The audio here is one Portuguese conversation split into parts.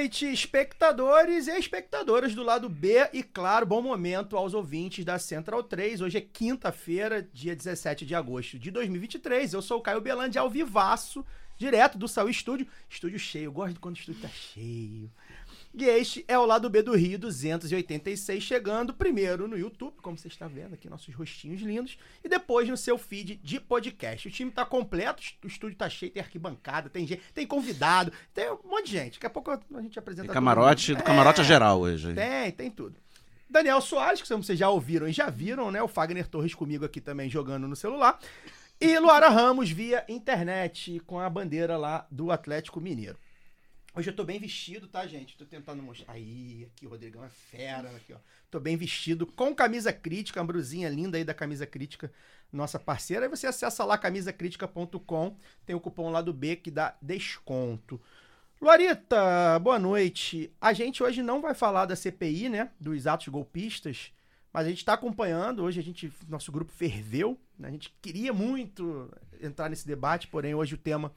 Noite, espectadores e espectadoras do lado B e, claro, bom momento aos ouvintes da Central 3. Hoje é quinta-feira, dia 17 de agosto de 2023. Eu sou o Caio Belandi, ao vivaço, direto do Saúl Estúdio. Estúdio cheio, eu gosto quando o estúdio tá cheio. E este é o lado B do Rio 286, chegando primeiro no YouTube, como você está vendo aqui, nossos rostinhos lindos, e depois no seu feed de podcast. O time tá completo, o estúdio tá cheio, tem arquibancada, tem gente, tem convidado, tem um monte de gente. Daqui a pouco a gente apresenta Tem camarote, do camarote É. geral hoje. Tem, tem tudo. Daniel Soares, que vocês já ouviram e já viram, né? O Fagner Torres comigo aqui também jogando no celular. E Luara Ramos via internet com a bandeira lá do Atlético Mineiro. Hoje eu tô bem vestido, tá, gente? Tô tentando mostrar. Aí, aqui o Rodrigão é fera, aqui, ó. Tô bem vestido, com camisa crítica, a brusinha linda aí da camisa crítica, nossa parceira. Aí você acessa lá camisacritica.com, tem o cupom lá do B que dá desconto. Luarita, boa noite. A gente hoje não vai falar da CPI, né? Dos atos golpistas, mas a gente está acompanhando. Hoje a gente, nosso grupo ferveu. né? A gente queria muito entrar nesse debate, porém hoje o tema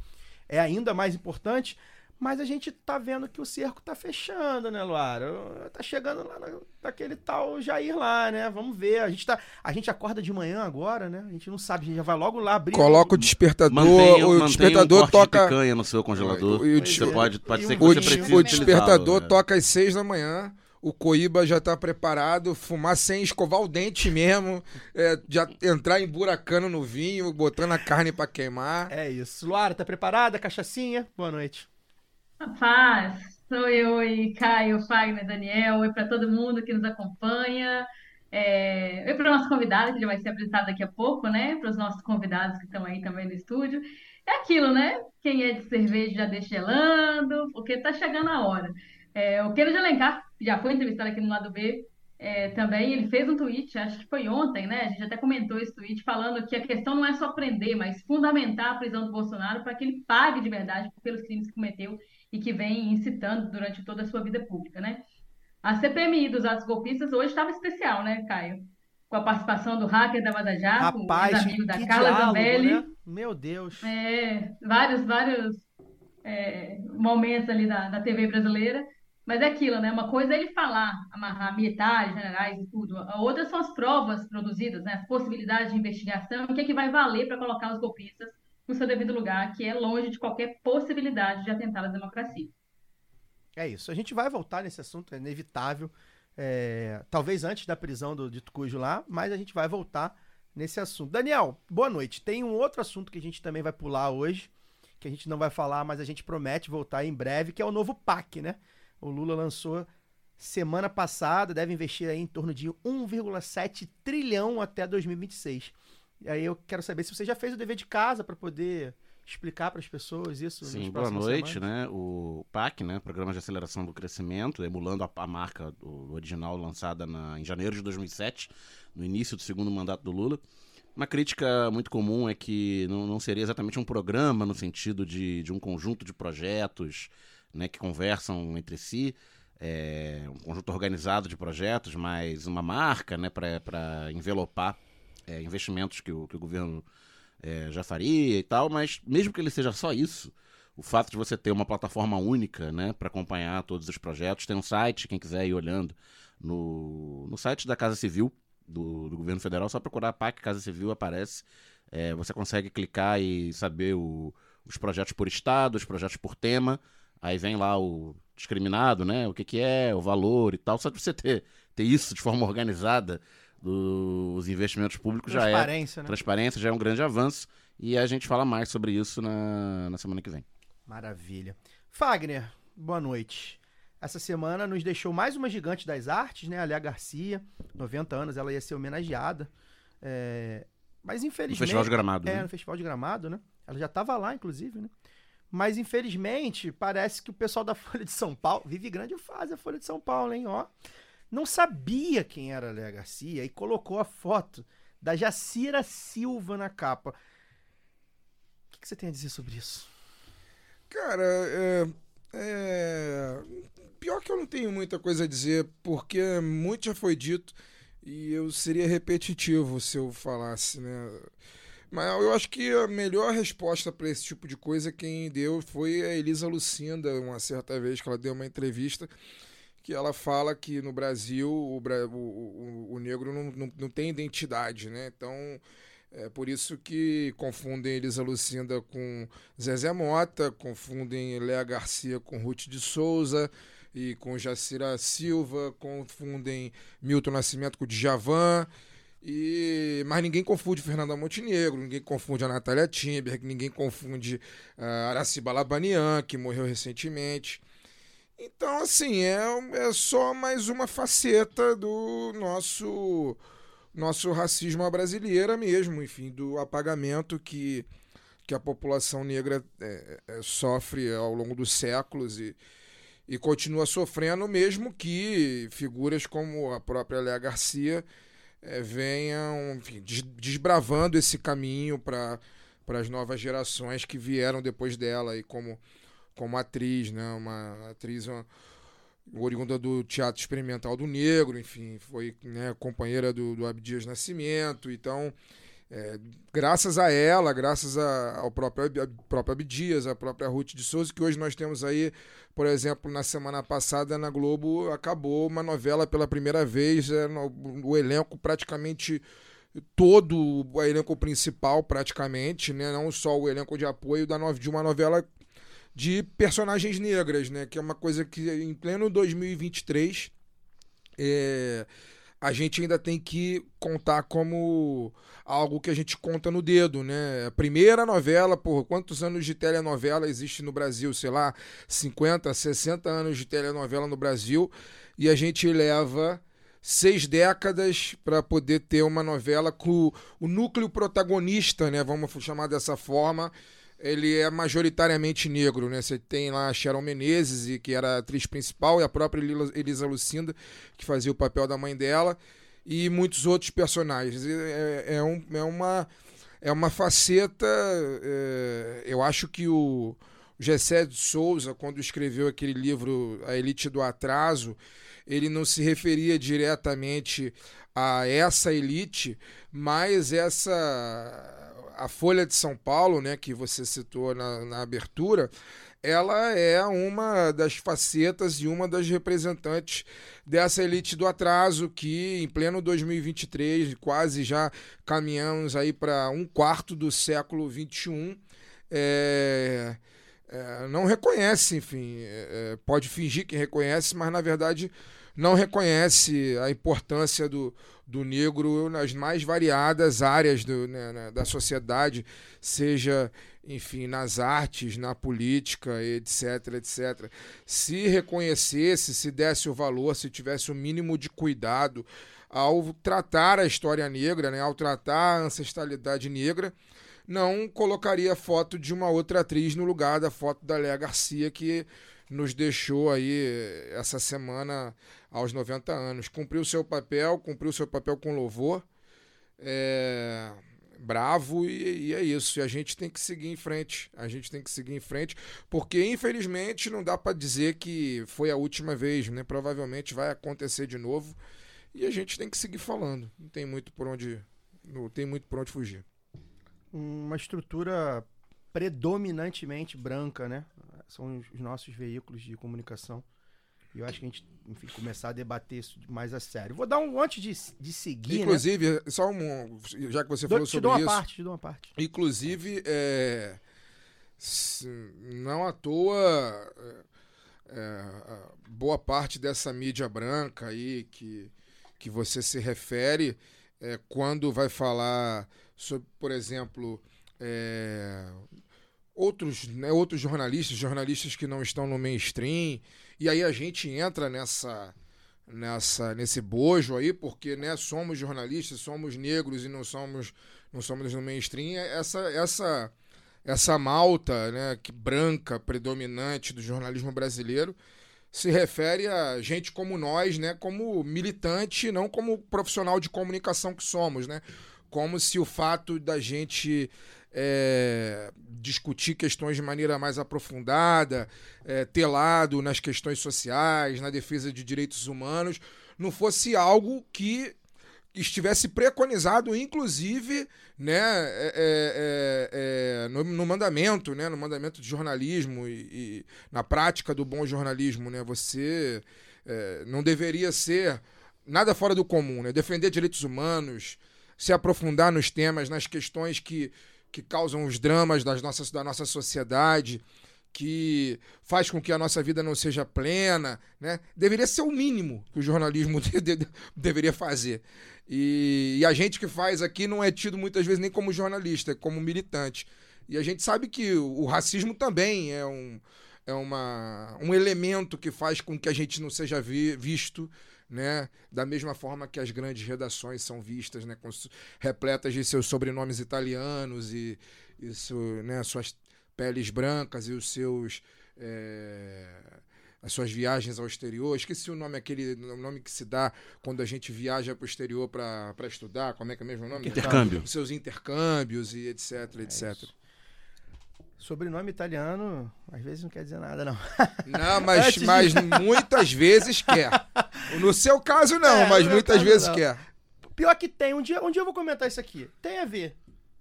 é ainda mais importante. Mas a gente tá vendo que o cerco tá fechando, né, Luara? Tá chegando lá na- naquele tal Jair lá, né? Vamos ver. A gente, tá, a gente acorda de manhã agora, né? A gente não sabe, a gente já vai logo lá abrir. Coloca o despertador, Mantenha, o mantenha despertador um toca. de picanha no seu congelador. E o Você pode, pode e ser um- que O, você precise o despertador né? toca às seis da manhã. O Coíba já tá preparado, fumar sem escovar o dente mesmo, é, já entrar emburacando no vinho, botando a carne pra queimar. É isso. Luara, tá preparada? Cachaçinha? Boa noite. Paz, sou eu e Caio, Fagner, Daniel, oi para todo mundo que nos acompanha, é, para o nosso convidado que já vai ser apresentado daqui a pouco, né? Para os nossos convidados que estão aí também no estúdio. É aquilo, né? Quem é de cerveja já deixa gelando, porque tá chegando a hora. É, o Queiro de Alencar já foi entrevistado aqui no lado B é, também, ele fez um tweet, acho que foi ontem, né? A gente até comentou esse tweet falando que a questão não é só prender, mas fundamentar a prisão do Bolsonaro para que ele pague de verdade pelos crimes que cometeu e que vem incitando durante toda a sua vida pública, né? A CPMI dos atos golpistas hoje estava especial, né, Caio? Com a participação do hacker da Vaza Jato, Rapaz, ex-amigo que, da Carla diálogo, Zambelli. né? Meu Deus. É, vários, vários é, momentos ali da, da TV brasileira. Mas é aquilo, né? Uma coisa é ele falar, amarrar militares, generais e tudo. A outra são as provas produzidas, né? As possibilidades de investigação, o que é que vai valer para colocar os golpistas no seu devido lugar, que é longe de qualquer possibilidade de atentar à democracia. É isso. A gente vai voltar nesse assunto, é inevitável. É, talvez antes da prisão do Dito Cujo lá, mas a gente vai voltar nesse assunto. Daniel, boa noite. Tem um outro assunto que a gente também vai pular hoje, que a gente não vai falar, mas a gente promete voltar em breve, que é o novo PAC, né? O Lula lançou semana passada, deve investir aí em torno de 1,7 trilhão até 2026. E aí eu quero saber se você já fez o dever de casa para poder explicar para as pessoas isso. Sim, boa noite, semanas. né? O PAC, né? Programa de Aceleração do Crescimento, emulando a, a marca do original lançada na- em janeiro de 2007, no início do segundo mandato do Lula. Uma crítica muito comum é que não, não seria exatamente um programa no sentido de, de um conjunto de projetos né, que conversam entre si, é, um conjunto organizado de projetos, mas uma marca né, para envelopar é, investimentos que o, que o governo é, já faria e tal, mas mesmo que ele seja só isso, o fato de você ter uma plataforma única né, para acompanhar todos os projetos, tem um site, quem quiser ir olhando, no, no site da Casa Civil do, do governo federal, só procurar PAC Casa Civil aparece. É, você consegue clicar e saber o- os projetos por estado, os projetos por tema. Aí vem lá o discriminado, né? O que, que é, o valor e tal. Só de você ter, ter isso de forma organizada dos investimentos públicos já é. Transparência, né? Transparência já é um grande avanço. E a gente fala mais sobre isso na, na semana que vem. Maravilha. Fagner, boa noite. Essa semana nos deixou mais uma gigante das artes, né? A Léa Garcia, 90 anos, ela ia ser homenageada. É, Mas No infelizmente. Festival de Gramado. É, né? no Festival de Gramado, né? Ela já estava lá, inclusive, né? Mas infelizmente, parece que o pessoal da Folha de São Paulo, vive grande fase a Folha de São Paulo, hein, ó. Não sabia quem era Léa Garcia e colocou a foto da Jacira Silva na capa. O que, que você tem a dizer sobre isso? Cara, é, é, Pior que eu não tenho muita coisa a dizer, porque muito já foi dito e eu seria repetitivo se eu falasse, né? Mas eu acho que a melhor resposta para esse tipo de coisa quem deu foi a Elisa Lucinda, uma certa vez que ela deu uma entrevista que ela fala que no Brasil o, o, o, negro não, não, não tem identidade, né? Então é por isso que confundem Elisa Lucinda com Zezé Mota, confundem Léa Garcia com Ruth de Souza e com Jacira Silva, confundem Milton Nascimento com Djavan. E, mas ninguém confunde Fernanda Montenegro, ninguém confunde a Natália Timber, ninguém confunde a Araciba Labanian, que morreu recentemente. Então, assim, é, é só mais uma faceta do nosso nosso racismo à brasileira mesmo, enfim, do apagamento que, que a população negra é, é, sofre ao longo dos séculos e, e continua sofrendo, mesmo que figuras como a própria Léa Garcia é, venham enfim, des- desbravando esse caminho para as novas gerações que vieram depois dela e como, como atriz, né? uma atriz uma, oriunda do Teatro Experimental do Negro, enfim, foi né, companheira do, do Abdias Nascimento, então é, graças a ela, graças a- ao próprio, ao próprio Abdias, a própria Ruth de Souza, que hoje nós temos aí, por exemplo, na semana passada na Globo acabou uma novela pela primeira vez, é, no- o elenco praticamente todo, o elenco principal praticamente, né, não só o elenco de apoio da de uma novela de personagens negras, né, que é uma coisa que em pleno 2023 é, a gente ainda tem que contar como algo que a gente conta no dedo, né? A primeira novela, por quantos anos de telenovela existe no Brasil? Sei lá, 50, 60 anos de telenovela no Brasil e a gente leva seis décadas para poder ter uma novela com o núcleo protagonista, né? Vamos chamar dessa forma. Ele é majoritariamente negro, né? Você tem lá a Sharon Menezes, que era a atriz principal, e a própria Elisa Lucinda, que fazia o papel da mãe dela, e muitos outros personagens. É, é, um- é uma, é uma faceta. é, eu acho que o Gessé de Souza, quando escreveu aquele livro A Elite do Atraso, ele não se referia diretamente a essa elite, mas essa a Folha de São Paulo, né, que você citou na, na abertura, ela é uma das facetas e uma das representantes dessa elite do atraso que em pleno 2023, quase já caminhamos aí para um quarto do século 21, é, é, não reconhece, enfim, é, é, pode fingir que reconhece, mas na verdade não reconhece a importância do, do negro nas mais variadas áreas do, né, né, da sociedade, seja, enfim, nas artes, na política, etc, etc. Se reconhecesse, se desse o valor, se tivesse o mínimo de cuidado ao tratar a história negra, né, ao tratar a ancestralidade negra, não colocaria foto de uma outra atriz no lugar da foto da Léa Garcia, que nos deixou aí essa semana aos 90 anos. Cumpriu seu papel, cumpriu seu papel com louvor. É, bravo e, e é isso. E a gente tem que seguir em frente. A gente tem que seguir em frente, porque infelizmente não dá para dizer que foi a última vez, né? Provavelmente vai acontecer de novo. E a gente tem que seguir falando. Não tem muito por onde, não tem muito por onde fugir. Uma estrutura predominantemente branca, né? São os os nossos veículos de comunicação. E eu acho que a gente, enfim, começar a debater isso mais a sério. Vou dar um antes de, de seguir, né? Inclusive, só um, já que você falou te sobre dou uma isso, parte, te dou uma parte. Inclusive, é, não à toa, é, é, boa parte dessa mídia branca aí que, que você se refere, é, quando vai falar sobre, por exemplo, é, outros, né, outros jornalistas, jornalistas que não estão no mainstream, e aí a gente entra nessa nessa nesse bojo aí, porque né, somos jornalistas, somos negros e não somos não somos no mainstream, essa essa essa malta, né, que branca, predominante do jornalismo brasileiro, se refere a gente como nós, né, como militante, não como profissional de comunicação que somos, né? Como se o fato da gente é, discutir questões de maneira mais aprofundada, é, ter lado nas questões sociais, na defesa de direitos humanos, não fosse algo que estivesse preconizado, inclusive, né, é, é, é, no, no, mandamento, né, no mandamento de jornalismo e, e na prática do bom jornalismo, né, você é, não deveria ser nada fora do comum, né, defender direitos humanos, se aprofundar nos temas, nas questões que, que causam os dramas das nossas, da nossa sociedade, que faz com que a nossa vida não seja plena, né? Deveria ser o mínimo que o jornalismo de, de, deveria fazer. E, e, a gente que faz aqui não é tido muitas vezes nem como jornalista, é como militante. E a gente sabe que o, o racismo também é um, é uma, um elemento que faz com que a gente não seja vi, visto né? Da mesma forma que as grandes redações são vistas, né? Com, repletas de seus sobrenomes italianos e, isso, né? Suas peles brancas e os seus é, as suas viagens ao exterior. Esqueci o nome aquele o nome que se dá quando a gente viaja para o exterior para estudar. Como é que é mesmo o nome? Intercâmbio. Os seus intercâmbios e etc, é etc. Isso. Sobrenome italiano, às vezes não quer dizer nada, não. Não, mas, de... mas muitas vezes quer. No seu caso, não, é, mas muitas vezes não. quer. Pior que tem, um dia, um dia eu vou comentar isso aqui. Tem a ver.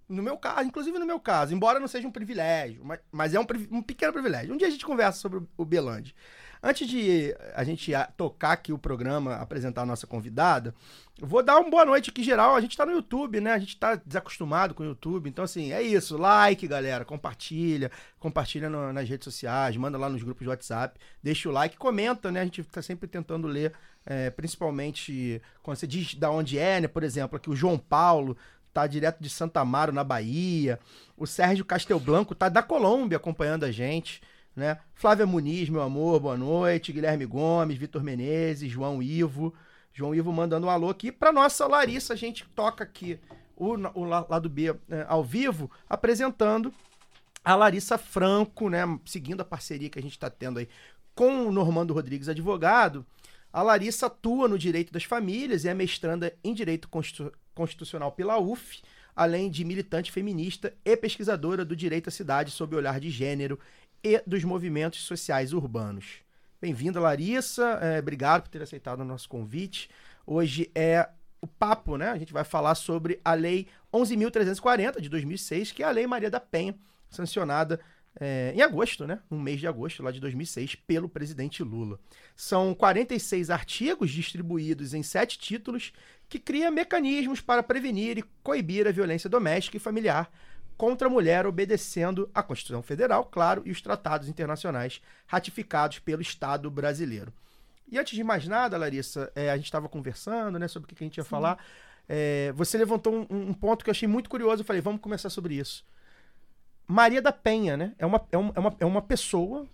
No meu caso, inclusive no meu caso, embora não seja um privilégio, mas, mas é um, um pequeno privilégio. Um dia a gente conversa sobre o Belande. Antes de a gente tocar aqui o programa, apresentar a nossa convidada, vou dar uma boa noite aqui geral. A gente tá no YouTube, né? A gente tá desacostumado com o YouTube. Então, assim, é isso. Like, galera. Compartilha. Compartilha no, nas redes sociais. Manda lá nos grupos de WhatsApp. Deixa o like. Comenta, né? A gente tá sempre tentando ler. É, principalmente quando você diz da onde é, né? Por exemplo, aqui o João Paulo tá direto de Santa Amaro, na Bahia. O Sérgio Castelblanco tá da Colômbia acompanhando a gente né? Flávia Muniz, meu amor, boa noite. Guilherme Gomes, Vitor Menezes, João Ivo. João Ivo mandando um alô aqui. Para nossa Larissa, a gente toca aqui o, o lado B é, ao vivo, apresentando a Larissa Franco, né? Seguindo a parceria que a gente está tendo aí com o Normando Rodrigues, advogado. A Larissa atua no direito das famílias e é mestranda em direito constitucional pela UF, além de militante feminista e pesquisadora do direito à cidade sob o olhar de gênero e dos movimentos sociais urbanos. Bem-vinda, Larissa. É, obrigado por ter aceitado o nosso convite. Hoje é o papo, né? A gente vai falar sobre a Lei 11.340 de 2006, que é a Lei Maria da Penha, sancionada é, em agosto, né? No mês de agosto lá de 2006, pelo presidente Lula. São 46 artigos distribuídos em sete títulos que cria mecanismos para prevenir e coibir a violência doméstica e familiar contra a mulher, obedecendo à Constituição Federal, claro, e os tratados internacionais ratificados pelo Estado brasileiro. E antes de mais nada, Larissa, é, a gente estava conversando né, sobre o que, a gente ia Sim. falar. É, você levantou um, um, ponto que eu achei muito curioso. Eu falei, vamos começar sobre isso. Maria da Penha, né? É uma, é uma, é uma, é uma pessoa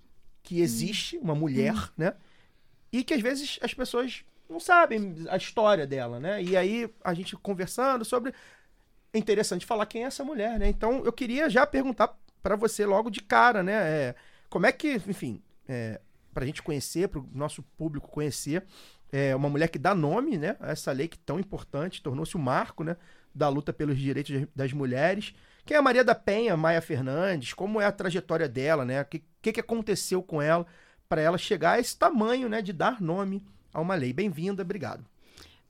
que existe, uma mulher, hum. né? E que às vezes as pessoas não sabem a história dela, né? E aí a gente conversando sobre é interessante falar quem é essa mulher, né? Então eu queria já perguntar para você logo de cara, né? É, como é que, enfim, é, para a gente conhecer, para o nosso público conhecer, é uma mulher que dá nome, né? A essa lei que tão importante, tornou-se o um marco, né? Da luta pelos direitos das mulheres. Quem é a Maria da Penha, Maia Fernandes? Como é a trajetória dela, né? O que, que, que aconteceu com ela para ela chegar a esse tamanho, né? De dar nome a uma lei. Bem-vinda, obrigado.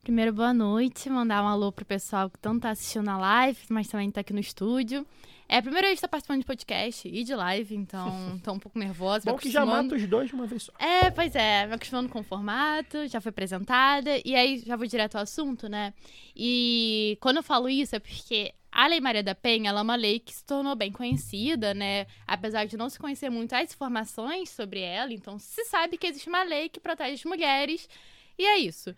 Primeiro, boa noite. Mandar um alô pro pessoal que tanto tá assistindo a live, mas também tá aqui no estúdio. É a primeira vez que tá participando de podcast e de live, então tô um pouco nervosa. Bom que já mata os dois de uma vez só. É, pois é. Me acostumando com o formato, já foi apresentada. E aí, já vou direto ao assunto, né? E quando eu falo isso é porque a Lei Maria da Penha ela é uma lei que se tornou bem conhecida, né? Apesar de não se conhecer muito as informações sobre ela, então se sabe que existe uma lei que protege as mulheres. E é isso.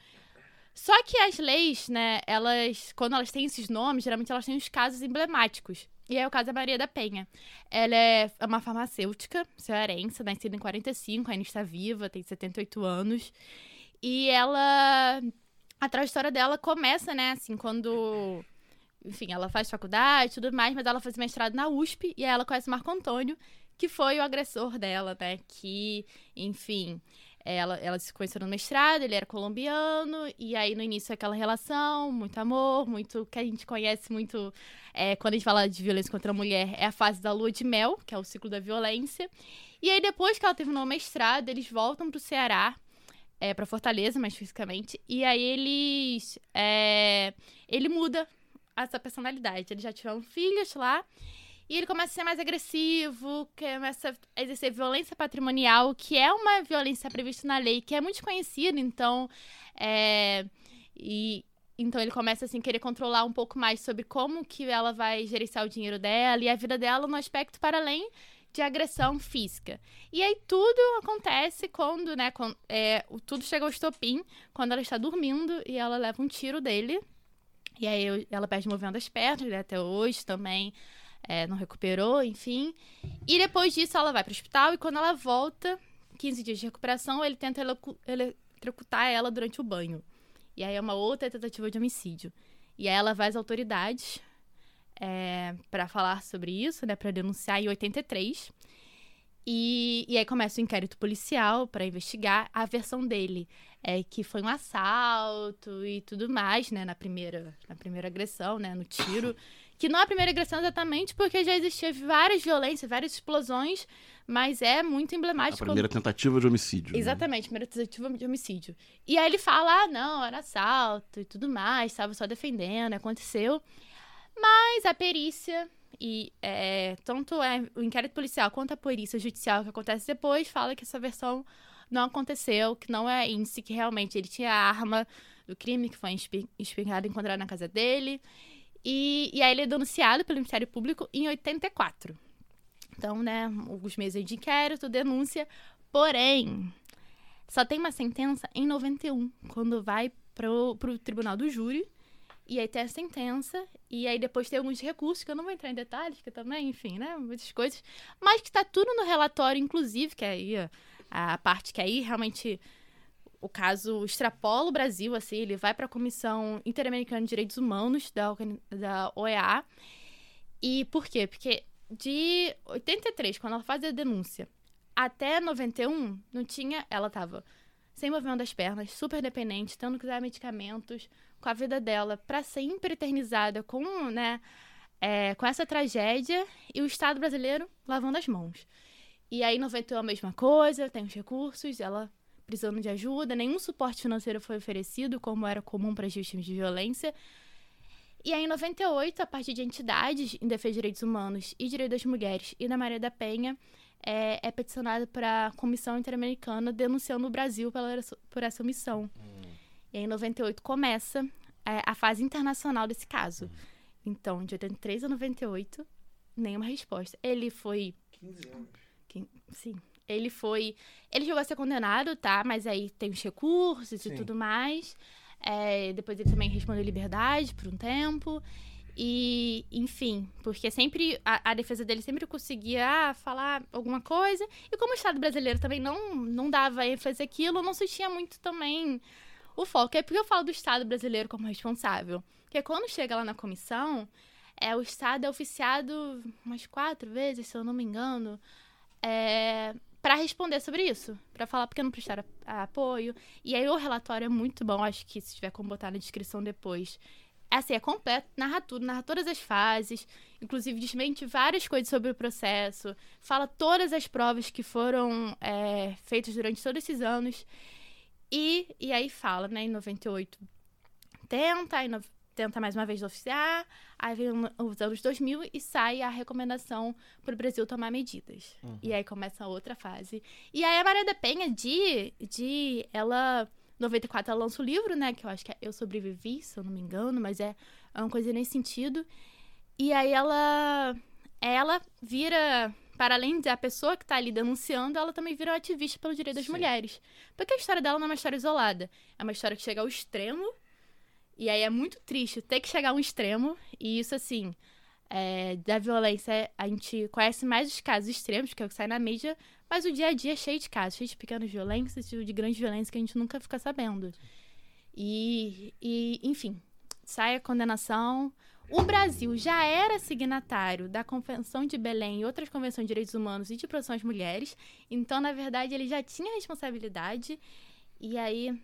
Só que as leis, né, elas, quando elas têm esses nomes, geralmente elas têm os casos emblemáticos. E é o caso da Maria da Penha. Ela é uma farmacêutica cearense, nascida em 45, ainda está viva, tem 78 anos. E ela. A trajetória dela começa, né, assim, quando enfim, ela faz faculdade e tudo mais, mas ela faz mestrado na USP e aí ela conhece o Marco Antônio, que foi o agressor dela, né? Que, enfim, ela, ela se conheceu no mestrado, ele era colombiano, e aí no início aquela relação, muito amor, muito que a gente conhece muito é, quando a gente fala de violência contra a mulher, é a fase da lua de mel, que é o ciclo da violência. E aí depois que ela terminou o mestrado, eles voltam pro Ceará, é, para Fortaleza, mais fisicamente, e aí eles. É, ele muda essa personalidade. Eles já tiveram filhos lá. E ele começa a ser mais agressivo, começa a exercer violência patrimonial, que é uma violência prevista na lei, que é muito conhecida, então. É, e, então ele começa assim, a querer controlar um pouco mais sobre como que ela vai gerenciar o dinheiro dela e a vida dela no aspecto para além de agressão física. E aí tudo acontece quando, né, quando, é, tudo chega ao estopim, quando ela está dormindo e ela leva um tiro dele. E aí ela perde o movimento das pernas, né, até hoje também é, não recuperou, enfim. E depois disso ela vai para o hospital e quando ela volta, 15 dias de recuperação, ele tenta eletrocutar ela durante o banho. E aí é uma outra tentativa de homicídio. E aí ela vai às autoridades é, para falar sobre isso, né, para denunciar em 83. E, e aí começa o inquérito policial para investigar. A versão dele é que foi um assalto e tudo mais, né, na primeira, na primeira agressão, né, no tiro. Que não é a primeira agressão exatamente porque já existia várias violências, várias explosões, mas é muito A emblemático. quando- primeira tentativa de homicídio. né? Exatamente, primeira tentativa de homicídio. E aí ele fala, ah, não, era assalto e tudo mais, estava só defendendo, aconteceu. Mas a perícia e é, tanto é, o inquérito policial quanto a perícia judicial que acontece depois fala que essa versão não aconteceu, que não é índice, que realmente ele tinha a arma do crime que foi espi- espingarda encontrada na casa dele. E, e aí ele é denunciado pelo Ministério Público em 84. Então, né, alguns meses de inquérito, denúncia. Porém, só tem uma sentença em 91, quando vai pro, pro tribunal do júri. E aí tem a sentença, e aí depois tem alguns recursos, que eu não vou entrar em detalhes, que também, enfim, né, muitas coisas. Mas que tá tudo no relatório, inclusive, que aí ó, a parte que aí realmente o caso extrapola o Brasil, assim, ele vai para a Comissão Interamericana de Direitos Humanos da, da OEA. E por quê? Porque de 83, quando ela faz a denúncia, até 91, não tinha. Ela tava sem movimento das pernas, super dependente, tendo que usar medicamentos, com a vida dela para sempre eternizada com, né, é, com essa tragédia e o Estado brasileiro lavando as mãos. E aí, em 91, a mesma coisa, tem os recursos, ela precisando de ajuda, nenhum suporte financeiro foi oferecido, como era comum para as vítimas de violência. E aí, em 98, a partir de entidades em defesa de direitos humanos e direitos das mulheres e da Maria da Penha, é, é peticionado para a Comissão Interamericana denunciando o Brasil pela, por essa omissão. E aí, em 98, começa é, a fase internacional desse caso. Então, de 83 a 98, nenhuma resposta. Ele foi 15 anos. Quem- Sim. Ele foi. Ele chegou a ser condenado, tá? Mas aí tem os recursos Sim. e tudo mais. É, depois ele também respondeu liberdade por um tempo. E, enfim, porque sempre a, a defesa dele sempre conseguia ah, falar alguma coisa. E como o Estado brasileiro também não, não dava ênfase àquilo, não se tinha muito também o foco. É porque eu falo do Estado brasileiro como responsável. Porque quando chega lá na comissão, é, o Estado é oficiado umas quatro vezes, se eu não me engano é, para responder sobre isso, para falar porque não prestaram apoio. E aí o relatório é muito bom, acho que se tiver como botar na descrição depois. É assim, é completo, narra tudo, narra todas as fases, inclusive desmente várias coisas sobre o processo, fala todas as provas que foram é, feitas durante todos esses anos. E, e aí fala, né, em 98 tenta, no- tenta mais uma vez oficiar, aí vem os anos 2000 e sai a recomendação para o Brasil tomar medidas. E aí começa a outra fase. E aí a Maria da Penha, de, de ela, 94, ela lança o livro, né, que eu acho que é Eu Sobrevivi, se eu não me engano, mas é, é uma coisa nesse sentido. E aí ela, ela vira, para além da pessoa que tá ali denunciando, ela também vira uma ativista pelo direito das mulheres. Porque a história dela não é uma história isolada. É uma história que chega ao extremo. E aí é muito triste ter que chegar a um extremo. E isso, assim, é, da violência, a gente conhece mais os casos extremos, que é o que sai na mídia, mas o dia a dia é cheio de casos, cheio de pequenas violências e de grandes violências que a gente nunca fica sabendo. E, e enfim, sai a condenação, o Brasil já era signatário da Convenção de Belém e outras convenções de direitos humanos e de proteção às mulheres. Então, na verdade, ele já tinha responsabilidade. E aí,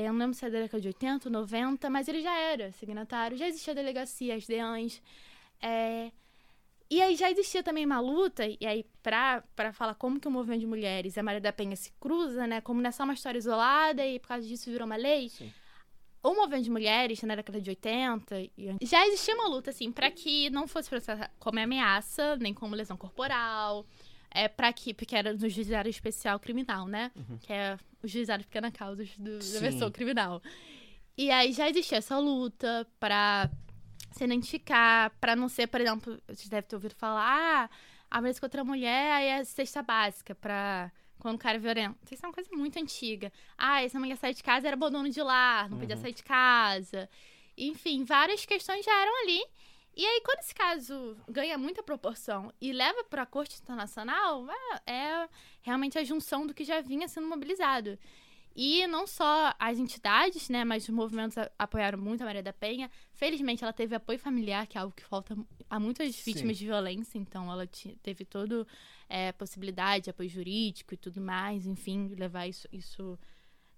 eu não lembro se é da década de 80, 90, mas ele já era signatário, já existia delegacia, as DEANs. É, e aí já existia também uma luta, e aí pra, pra falar como que o movimento de mulheres e a Maria da Penha se cruza, né? Como não é só uma história isolada e por causa disso virou uma lei. Sim. O movimento de mulheres, na década de 80, e já existia uma luta, assim, pra que não fosse processado como ameaça, nem como lesão corporal. É, pra que, porque era no juizado especial criminal, né? Que é o juizado de pequena causa do, da versão criminal. E aí já existia essa luta pra se identificar, pra não ser, por exemplo, vocês devem ter ouvido falar, ah, a violência contra a mulher aí é cesta básica pra quando o cara é violento. Isso é uma coisa muito antiga. Ah, essa mulher sair de casa era abandono de lar, não podia sair de casa. Enfim, várias questões já eram ali. E aí, quando esse caso ganha muita proporção e leva para a Corte Internacional, é, é realmente a junção do que já vinha sendo mobilizado. E não só as entidades, né, mas os movimentos apoiaram muito a Maria da Penha. Felizmente, ela teve apoio familiar, que é algo que falta a muitas vítimas de violência. Então, ela teve toda é, possibilidade, apoio jurídico e tudo mais. Enfim, levar isso, isso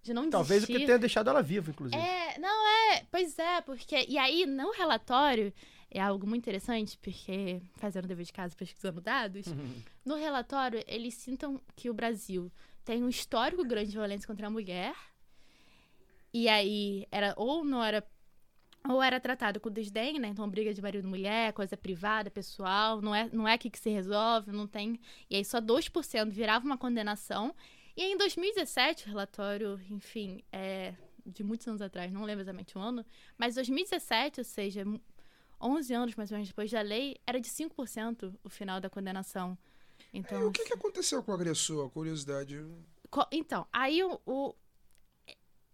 de não Talvez o desistir. que tenha deixado ela viva, inclusive. É, não é, pois é, porque. E aí, no relatório, é algo muito interessante, porque fazendo dever de casa, pesquisando dados, no relatório, eles citam que o Brasil tem um histórico grande de violência contra a mulher. E aí, era ou não era. Ou era tratado com desdém, né? Então, briga de marido e mulher, coisa privada, pessoal, não é, não é aqui que se resolve, não tem. E aí, só 2% virava uma condenação. E aí, em 2017, o relatório, enfim, é de muitos anos atrás, não lembro exatamente o ano, mas 2017, ou seja, 11 anos mais ou menos depois da lei, era de 5% o final da condenação. Então, E o que, que aconteceu com o agressor? Curiosidade. Então, aí o, o-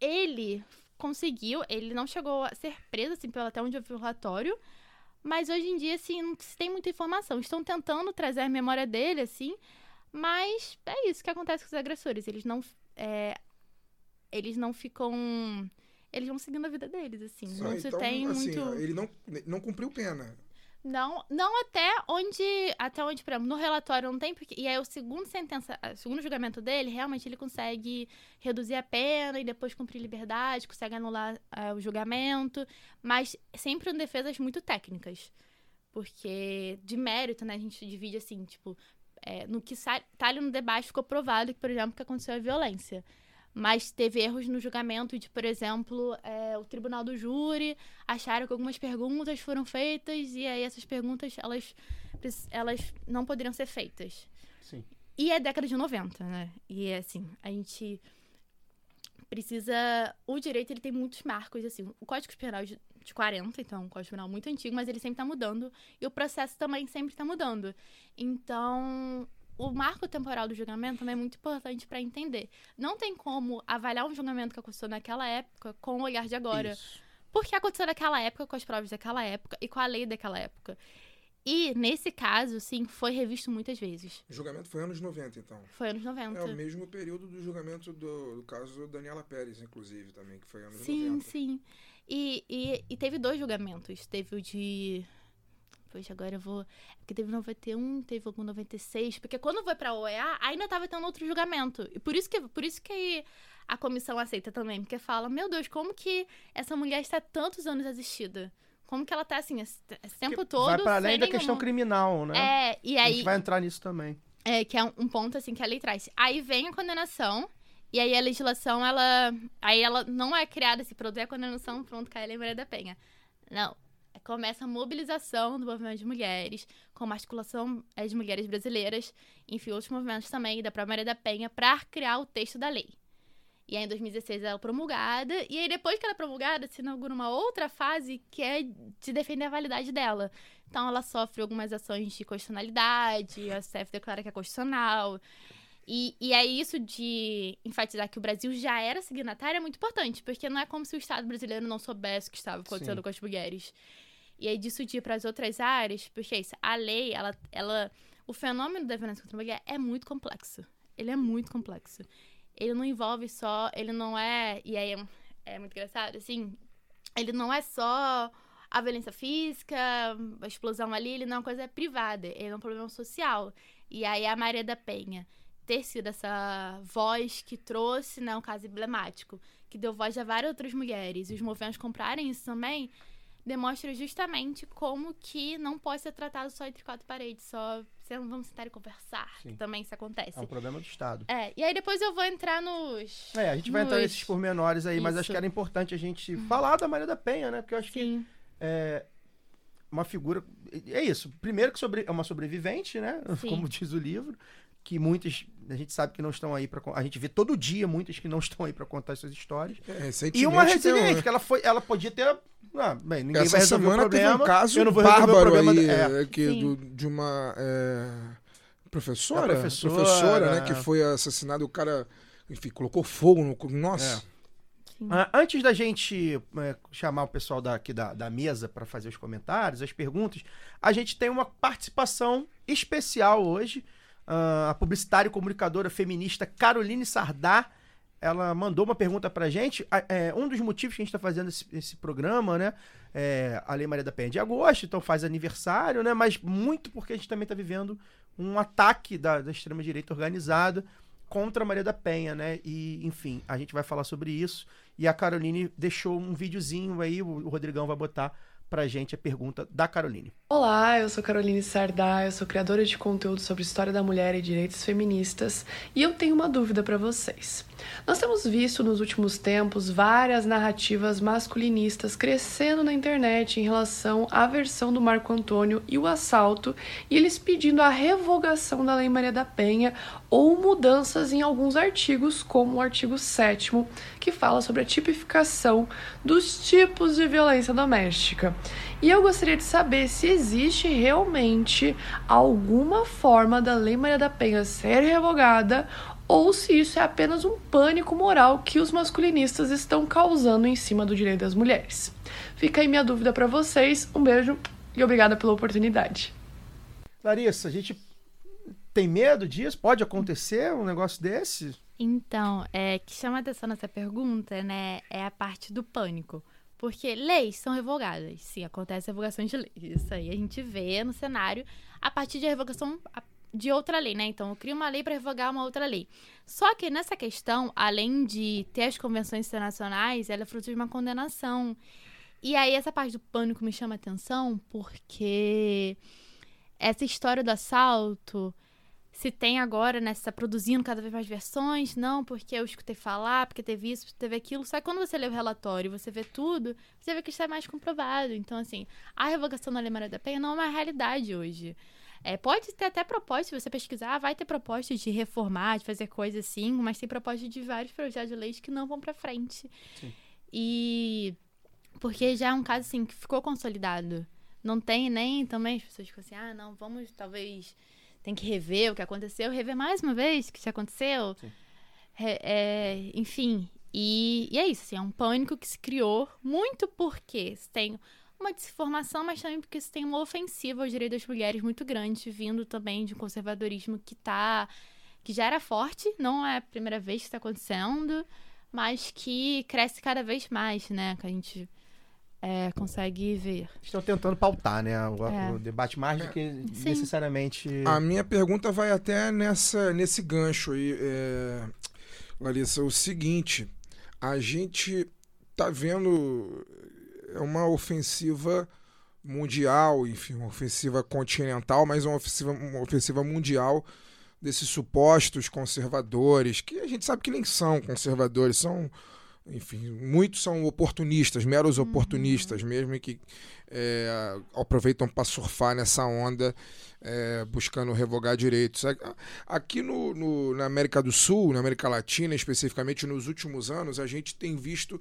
ele conseguiu, ele não chegou a ser preso, assim, pelo até onde eu vi o relatório, mas hoje em dia, assim, não se tem muita informação. Estão tentando trazer a memória dele, assim, mas é isso que acontece com os agressores. Eles não. é, eles não ficam. Eles vão seguindo a vida deles, assim. Só, não se então, tem assim, muito. ele não, não cumpriu pena. Não, não até onde, até onde, por exemplo, no relatório não tem, porque, e aí o segundo sentença, o segundo julgamento dele, realmente ele consegue reduzir a pena e depois cumprir liberdade, consegue anular eh, o julgamento, mas sempre em defesas muito técnicas, porque de mérito, né, a gente divide assim, tipo, eh, no que tá ali no debate ficou provado que, por exemplo, que aconteceu a violência. Mas teve erros no julgamento de, por exemplo, eh, o tribunal do júri acharam que algumas perguntas foram feitas e aí essas perguntas elas, elas não poderiam ser feitas. Sim. E é década de 90, né? E assim, a gente precisa. O direito ele tem muitos marcos, assim. O Código Penal de, de 40, então, um Código Penal muito antigo, mas ele sempre tá mudando. E o processo também sempre tá mudando. Então. O marco temporal do julgamento também é muito importante para entender. Não tem como avaliar um julgamento que aconteceu naquela época com o olhar de agora. Isso. Porque aconteceu naquela época, com as provas daquela época e com a lei daquela época. E, nesse caso, sim, foi revisto muitas vezes. O julgamento foi anos 90, então. Foi anos 90. É o mesmo período do julgamento do, do caso Daniela Pérez, inclusive, também, que foi anos Sim, 90. sim. E, e, e teve dois julgamentos. Teve o de. Poxa, agora eu vou. Porque teve 91, teve algum 96. Porque quando foi pra OEA, ainda tava tendo outro julgamento. E por isso que, por isso que a comissão aceita também. Porque fala: Meu Deus, como que essa mulher está há tantos anos assistida? Como que ela tá assim, esse, tempo todo. Vai para além da questão criminal, né? É, e A aí. gente vai entrar nisso também. É, que é um, ponto assim que a lei traz. Aí vem a condenação, e aí a legislação, ela. Aí ela não é criada, se produzir a condenação, pronto, cai a Lei Maria da Penha. Não. Começa a mobilização do movimento de mulheres, com uma articulação de mulheres brasileiras, enfim, outros movimentos também, da própria Maria da Penha, para criar o texto da lei. E aí, em 2016, ela é promulgada, e aí, depois que ela é promulgada, se inaugura uma outra fase que é de defender a validade dela. Então, ela sofre algumas ações de constitucionalidade, a CF declara que é constitucional. E, e é isso de enfatizar que o Brasil já era signatário é muito importante, porque não é como se o Estado brasileiro não soubesse o que estava acontecendo Sim. com as mulheres. E aí, disso de ir para as outras áreas, porque é isso, a lei, ela, ela. O fenômeno da violência contra a mulher é muito complexo. Ele é muito complexo. Ele não envolve só. Ele não é. E aí é, é muito engraçado, assim. Ele não é só a violência física, a explosão ali, ele não é uma coisa privada, ele é um problema social. E aí a Maria da Penha ter sido essa voz que trouxe, né, um caso emblemático, que deu voz a várias outras mulheres, e os movimentos comprarem isso também, demonstra justamente como que não pode ser tratado só entre quatro paredes, só vamos sentar e conversar, Sim. que também isso acontece. É um problema do Estado. É, e aí depois eu vou entrar nos. É, a gente vai entrar nos- nesses pormenores aí, mas acho Isso. que era importante a gente falar da Maria da Penha, né? Porque eu acho que Sim, é uma figura. É isso. Primeiro que sobre, é uma sobrevivente, né? Sim. Como diz o livro. Que muitas. A gente sabe que não estão aí para A gente vê todo dia muitas que não estão aí para contar suas histórias. É, E uma tem resiliente, que ela foi. Ela podia ter. Ah, bem, ninguém vai Essa resolver o semana teve problema. um caso eu não vou resolver o bárbaro problema. aí, é, é, que do- de uma é, professora, A professora, né, que foi assassinada, o cara, enfim, colocou fogo no... Nossa, sim. Ah, antes da gente é, chamar o pessoal daqui da, da mesa para fazer os comentários, as perguntas, a gente tem uma participação especial hoje. Ah, a publicitária e comunicadora feminista Caroline Sardá, ela mandou uma pergunta pra gente. É, um dos motivos que a gente está fazendo esse, esse programa, né? É, a Lei Maria da Penha é de agosto, então faz aniversário, né? Mas muito porque a gente também está vivendo um ataque da, da extrema-direita organizada contra a Maria da Penha, né? E, enfim, a gente vai falar sobre isso. E a Caroline deixou um videozinho aí, o, o Rodrigão vai botar pra gente a pergunta da Caroline. Olá, eu sou Caroline Sardá, eu sou criadora de conteúdo sobre história da mulher e direitos feministas e eu tenho uma dúvida para vocês. Nós temos visto nos últimos tempos várias narrativas masculinistas crescendo na internet em relação à versão do Marco Antônio e o assalto, e eles pedindo a revogação da Lei Maria da Penha ou mudanças em alguns artigos, como o artigo 7 que fala sobre a tipificação dos tipos de violência doméstica. E eu gostaria de saber se existe realmente alguma forma da Lei Maria da Penha ser revogada ou se isso é apenas um pânico moral que os masculinistas estão causando em cima do direito das mulheres. Fica aí minha dúvida para vocês. Um beijo e obrigada pela oportunidade. Larissa, a gente tem medo disso? Pode acontecer um negócio desse? Então, é, que chama atenção nessa pergunta, né, é a parte do pânico. Porque leis são revogadas. Sim, acontece revogação de leis. Isso aí a gente vê no cenário a partir de revogação a- de outra lei, né? Então, eu crio uma lei para revogar uma outra lei. Só que nessa questão, além de ter as convenções internacionais, ela é fruto de uma condenação. E aí, essa parte do pânico me chama atenção porque essa história do assalto se tem agora, né? Se tá produzindo cada vez mais versões, não, porque eu escutei falar, porque teve isso, porque teve aquilo. Só que quando você lê o relatório e você vê tudo, você vê que isso é mais comprovado. Então, assim, a revogação da Lei Maria da Penha não é uma realidade hoje. É, pode ter até proposta, se você pesquisar, vai ter proposta de reformar, de fazer coisas assim, mas tem proposta de vários projetos de leis que não vão pra frente. E porque já é um caso assim que ficou consolidado. Não tem nem também as pessoas ficam assim, ah, não, vamos talvez tem que rever o que aconteceu, rever mais uma vez o que já aconteceu. Re- é, enfim, e, e é isso, assim, é um pânico que se criou muito porque tem uma desinformação, mas também porque se tem uma ofensiva aos direitos das mulheres muito grande, vindo também de um conservadorismo que tá. que já era forte, não é a primeira vez que está acontecendo, mas que cresce cada vez mais, né? Que a gente é, consegue ver. Estão tentando pautar, né? O, É. o debate mais do que Sim. necessariamente. A minha pergunta vai até nessa, nesse gancho aí, é, Larissa. O seguinte, a gente tá vendo é uma ofensiva mundial, enfim, uma ofensiva continental, mas uma ofensiva, uma ofensiva mundial desses supostos conservadores, que a gente sabe que nem são conservadores, são, enfim, muitos são oportunistas, meros oportunistas mesmo, e que é, aproveitam para surfar nessa onda é, buscando revogar direitos. Aqui no, no- na América do Sul, na América Latina, especificamente nos últimos anos, a gente tem visto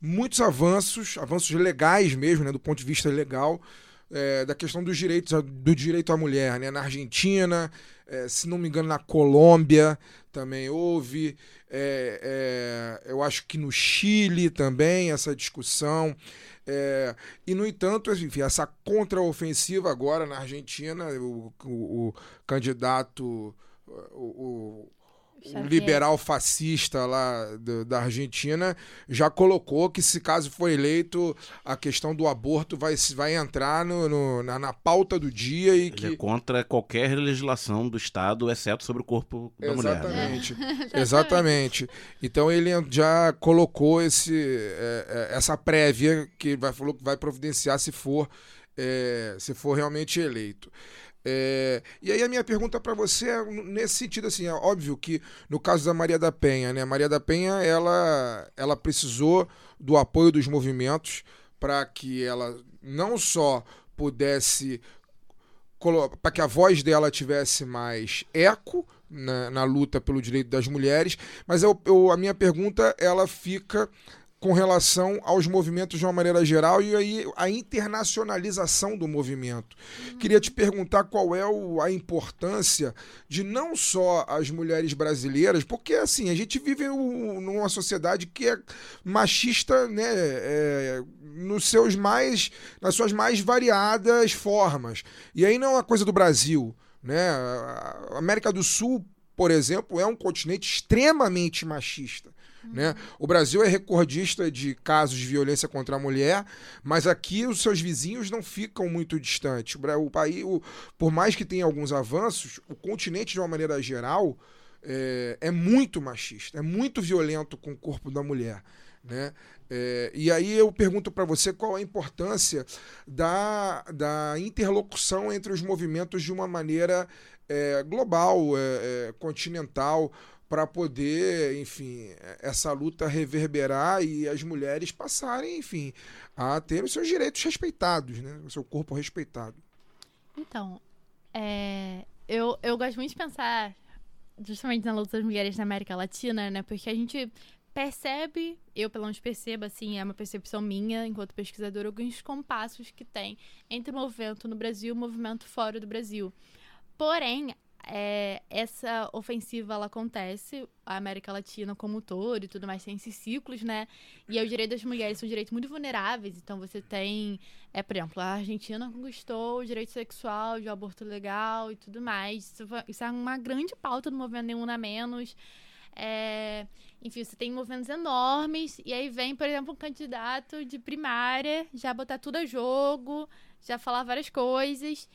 muitos avanços, avanços legais mesmo, né, do ponto de vista legal, é, da questão dos direitos, do direito à mulher, né? Na Argentina, é, se não me engano, na Colômbia também houve. é, é, eu acho que no Chile também essa discussão. É, e, no entanto, enfim, essa contraofensiva agora na Argentina, o, o- o candidato, o, Xavier. liberal fascista lá do- da Argentina já colocou que se caso for eleito a questão do aborto vai, se- vai entrar no, no- na, na pauta do dia e Ele que é contra qualquer legislação do Estado, exceto sobre o corpo da mulher. né? Exatamente. Exatamente. Então ele já colocou esse, é, é, essa prévia que vai, falou que vai providenciar se for, é, se for realmente eleito. É, e aí a minha pergunta para você é nesse sentido assim, é óbvio que no caso da Maria da Penha, né, Maria da Penha ela, ela precisou do apoio dos movimentos para que ela não só pudesse para que a voz dela tivesse mais eco na, na luta pelo direito das mulheres, mas eu, eu- a minha pergunta ela fica com relação aos movimentos de uma maneira geral e aí a internacionalização do movimento. Queria te perguntar qual é o- a importância de não só as mulheres brasileiras, porque assim, a gente vive um- numa sociedade que é machista, né, é, nos seus mais nas suas mais variadas formas. E aí não é uma coisa do Brasil, né? A América do Sul, por exemplo, é um continente extremamente machista. Né? O Brasil é recordista de casos de violência contra a mulher, mas aqui os seus vizinhos não ficam muito distantes. O, país, o- por mais que tenha alguns avanços, o continente, de uma maneira geral, é, é muito machista, é muito violento com o corpo da mulher. Né? É, e aí eu pergunto para você qual a importância da, da interlocução entre os movimentos de uma maneira é, global, é, é, continental, para poder, enfim, essa luta reverberar e as mulheres passarem, enfim, a ter os seus direitos respeitados, né? o seu corpo respeitado. Então, é, eu, eu gosto muito de pensar justamente na luta das mulheres na América Latina, né? Porque a gente percebe, eu pelo menos percebo, assim, é uma percepção minha, enquanto pesquisadora, alguns compassos que tem entre o movimento no Brasil e o movimento fora do Brasil. Porém, é, essa ofensiva ela acontece, a América Latina como um todo e tudo mais tem esses ciclos, né? E aí, os direitos das mulheres são direitos muito vulneráveis. Então você tem, é, por exemplo, a Argentina conquistou o direito sexual, de aborto legal e tudo mais. Isso, isso é uma grande pauta do movimento Nenhum na Menos. É, enfim, você tem movimentos enormes, e aí vem, por exemplo, um candidato de primária já botar tudo a jogo, já falar várias coisas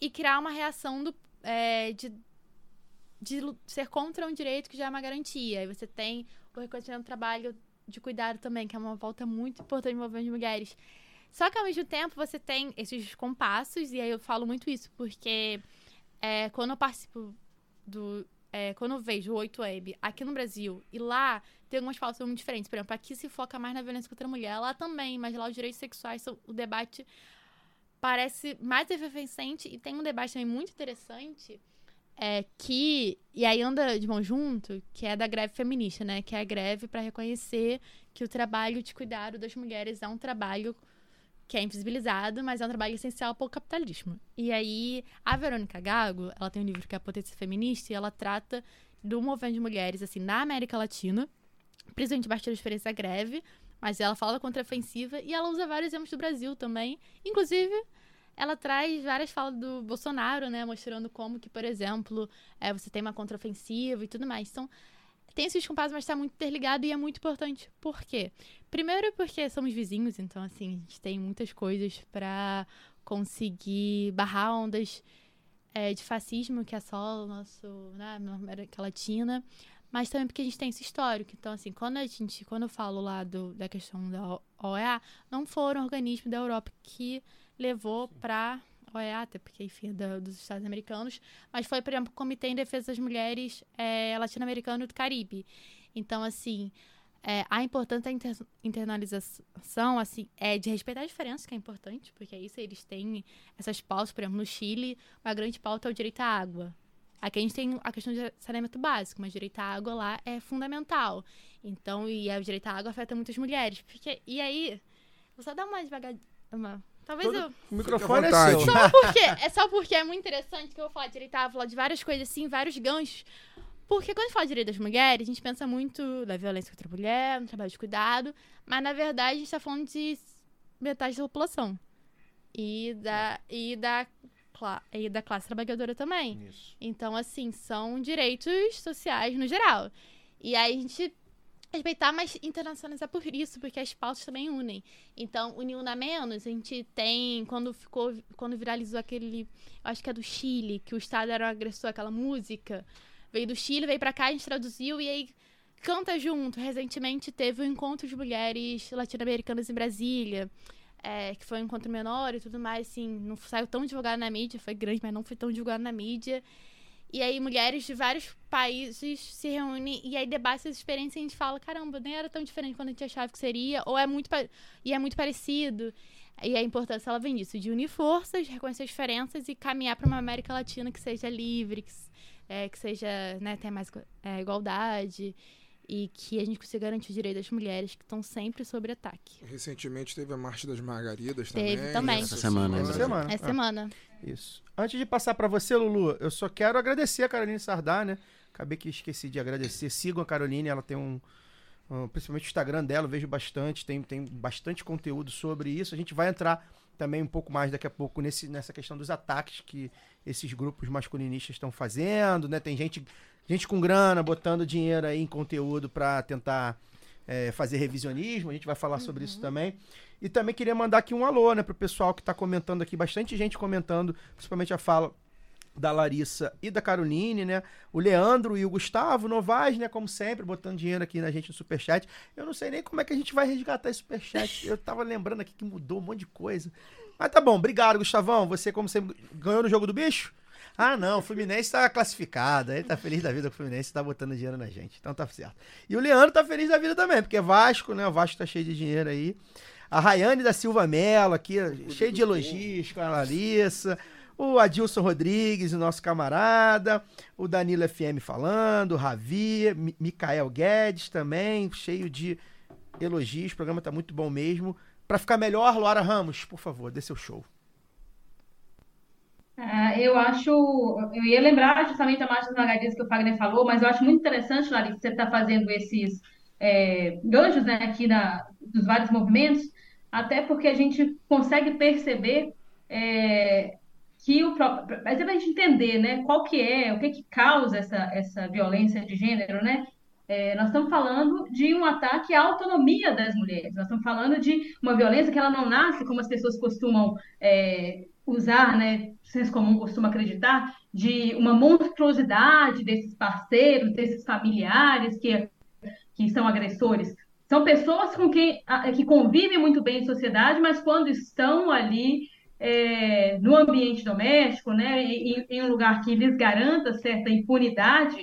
e criar uma reação do, é, de, de ser contra um direito que já é uma garantia. Aí você tem o reconhecimento do trabalho de cuidado também, que é uma volta muito importante no movimento de mulheres. Só que ao mesmo tempo você tem esses compassos, e aí eu falo muito isso, porque é, quando eu participo do. é, quando eu vejo o 8Web aqui no Brasil e lá tem algumas pautas muito diferentes. Por exemplo, aqui se foca mais na violência contra a mulher, lá também, mas lá os direitos sexuais, são, o debate parece mais efervescente e tem um debate também muito interessante é que e aí anda de mão junto que é da greve feminista né que é a greve para reconhecer que o trabalho de cuidado das mulheres é um trabalho que é invisibilizado, mas é um trabalho essencial para o capitalismo. E aí, a Verônica Gago, ela tem um livro que é a Potência Feminista, e ela trata do movimento de mulheres, assim, na América Latina, principalmente a partir da experiência da greve, mas ela fala contra a ofensiva, e ela usa vários exemplos do Brasil também. Inclusive, ela traz várias falas do Bolsonaro, né, mostrando como que, por exemplo, é, você tem uma contraofensiva e tudo mais. Então, tem esses compassos, mas está muito interligado e é muito importante. Por quê? Primeiro porque somos vizinhos, então assim, a gente tem muitas coisas para conseguir barrar ondas é, de fascismo que assola o nosso, né, América Latina, mas também porque a gente tem esse histórico. Então, assim, quando a gente, quando eu falo lá do, da questão da OEA, não foram organismos da Europa que levou para OEA, até porque, enfim, é da, dos Estados americanos, mas foi, por exemplo, o Comitê em Defesa das Mulheres é, Latino-Americano do Caribe. Então, assim, é, a importância da inter- internalização, assim, é de respeitar as diferenças, que é importante, porque é isso, eles têm essas pautas, por exemplo, no Chile, uma grande pauta é o direito à água. Aqui a gente tem a questão de saneamento básico, mas direito à água lá é fundamental. Então, e o direito à água afeta muitas mulheres. Porque, e aí, vou só dar uma devagar... Uma, talvez Todo- eu... O microfone é seu. Só porque, é só porque é muito interessante que eu vou falar de direito à água, falar de várias coisas assim, vários ganchos. Porque quando a gente fala de direito das mulheres, a gente pensa muito da violência contra a mulher, no trabalho de cuidado, mas na verdade a gente tá falando de metade da população. E da, e da e da classe trabalhadora também. Isso. Então, assim, são direitos sociais no geral. E aí a gente respeitar, mas internacionalizar por isso, porque as pautas também unem. Então, uniu na menos, a gente tem, quando ficou, quando viralizou aquele, eu acho que é do Chile, que o Estado era o agressor, aquela música, veio do Chile, veio pra cá, a gente traduziu e aí canta junto. Recentemente teve o encontro de mulheres latino-americanas em Brasília, é, que foi um encontro menor e tudo mais, assim, não saiu tão divulgado na mídia, foi grande, mas não foi tão divulgado na mídia. E aí mulheres de vários países se reúnem e aí debatem essas experiências e a gente fala, caramba, nem era tão diferente quando a gente achava que seria, ou é muito e é muito parecido. E a importância ela vem disso, de unir forças, reconhecer as diferenças e caminhar para uma América Latina que seja livre, que, é, que seja, né, tenha mais é, igualdade e que a gente consiga garantir o direito das mulheres que estão sempre sob ataque. Recentemente teve a Marcha das Margaridas também. Teve também. Essa semana, Essa Essa semana. É Ah, semana. Isso. Antes de passar pra você, Lulu, eu só quero agradecer a Caroline Sardar, né? Acabei que esqueci de agradecer. Sigam a Caroline, ela tem um. um, principalmente o Instagram dela, eu vejo bastante, tem, tem bastante conteúdo sobre isso. A gente vai entrar também um pouco mais daqui a pouco nesse, nessa questão dos ataques que esses grupos masculinistas estão fazendo, né? Tem gente, gente com grana botando dinheiro aí em conteúdo pra tentar é, fazer revisionismo, a gente vai falar sobre isso também. E também queria mandar aqui um alô, né, pro pessoal que tá comentando aqui, bastante gente comentando, principalmente a fala da Larissa e da Caroline, né? O Leandro e o Gustavo Novaes, né? Como sempre, botando dinheiro aqui na gente no Superchat. Eu não sei nem como é que a gente vai resgatar esse Superchat. Eu tava lembrando aqui que mudou um monte de coisa. Mas tá bom, obrigado, Gustavão. Você, como sempre, ganhou no jogo do bicho? Ah, não, o Fluminense tá classificado. Ele tá feliz da vida que o Fluminense tá botando dinheiro na gente. Então tá certo. E o Leandro tá feliz da vida também, porque é Vasco, né? O Vasco tá cheio de dinheiro aí. A Rayane da Silva Mello aqui, cheio de elogios com a Larissa. O Adilson Rodrigues, o nosso camarada. O Danilo FM falando. O Ravi. Mi- Micael Guedes também, cheio de elogios. O programa tá muito bom mesmo. Pra ficar melhor, Luara Ramos, por favor, dê seu show. Ah, eu acho, eu ia lembrar justamente da Marcha das Margaridas que o Fagner falou, mas eu acho muito interessante, Larissa, você está fazendo esses é, ganchos, né, aqui na, dos vários movimentos, até porque a gente consegue perceber é, que o próprio, mas é para a gente entender, né, qual que é, o que que causa essa, essa violência de gênero, né? É, nós estamos falando de um ataque à autonomia das mulheres. Nós estamos falando de uma violência que ela não nasce, como as pessoas costumam é, usar, né? Senso comum costuma acreditar, de uma monstruosidade desses parceiros, desses familiares que, que são agressores. São pessoas com quem que convivem muito bem em sociedade, mas quando estão ali é, no ambiente doméstico, né, em, em um lugar que lhes garanta certa impunidade,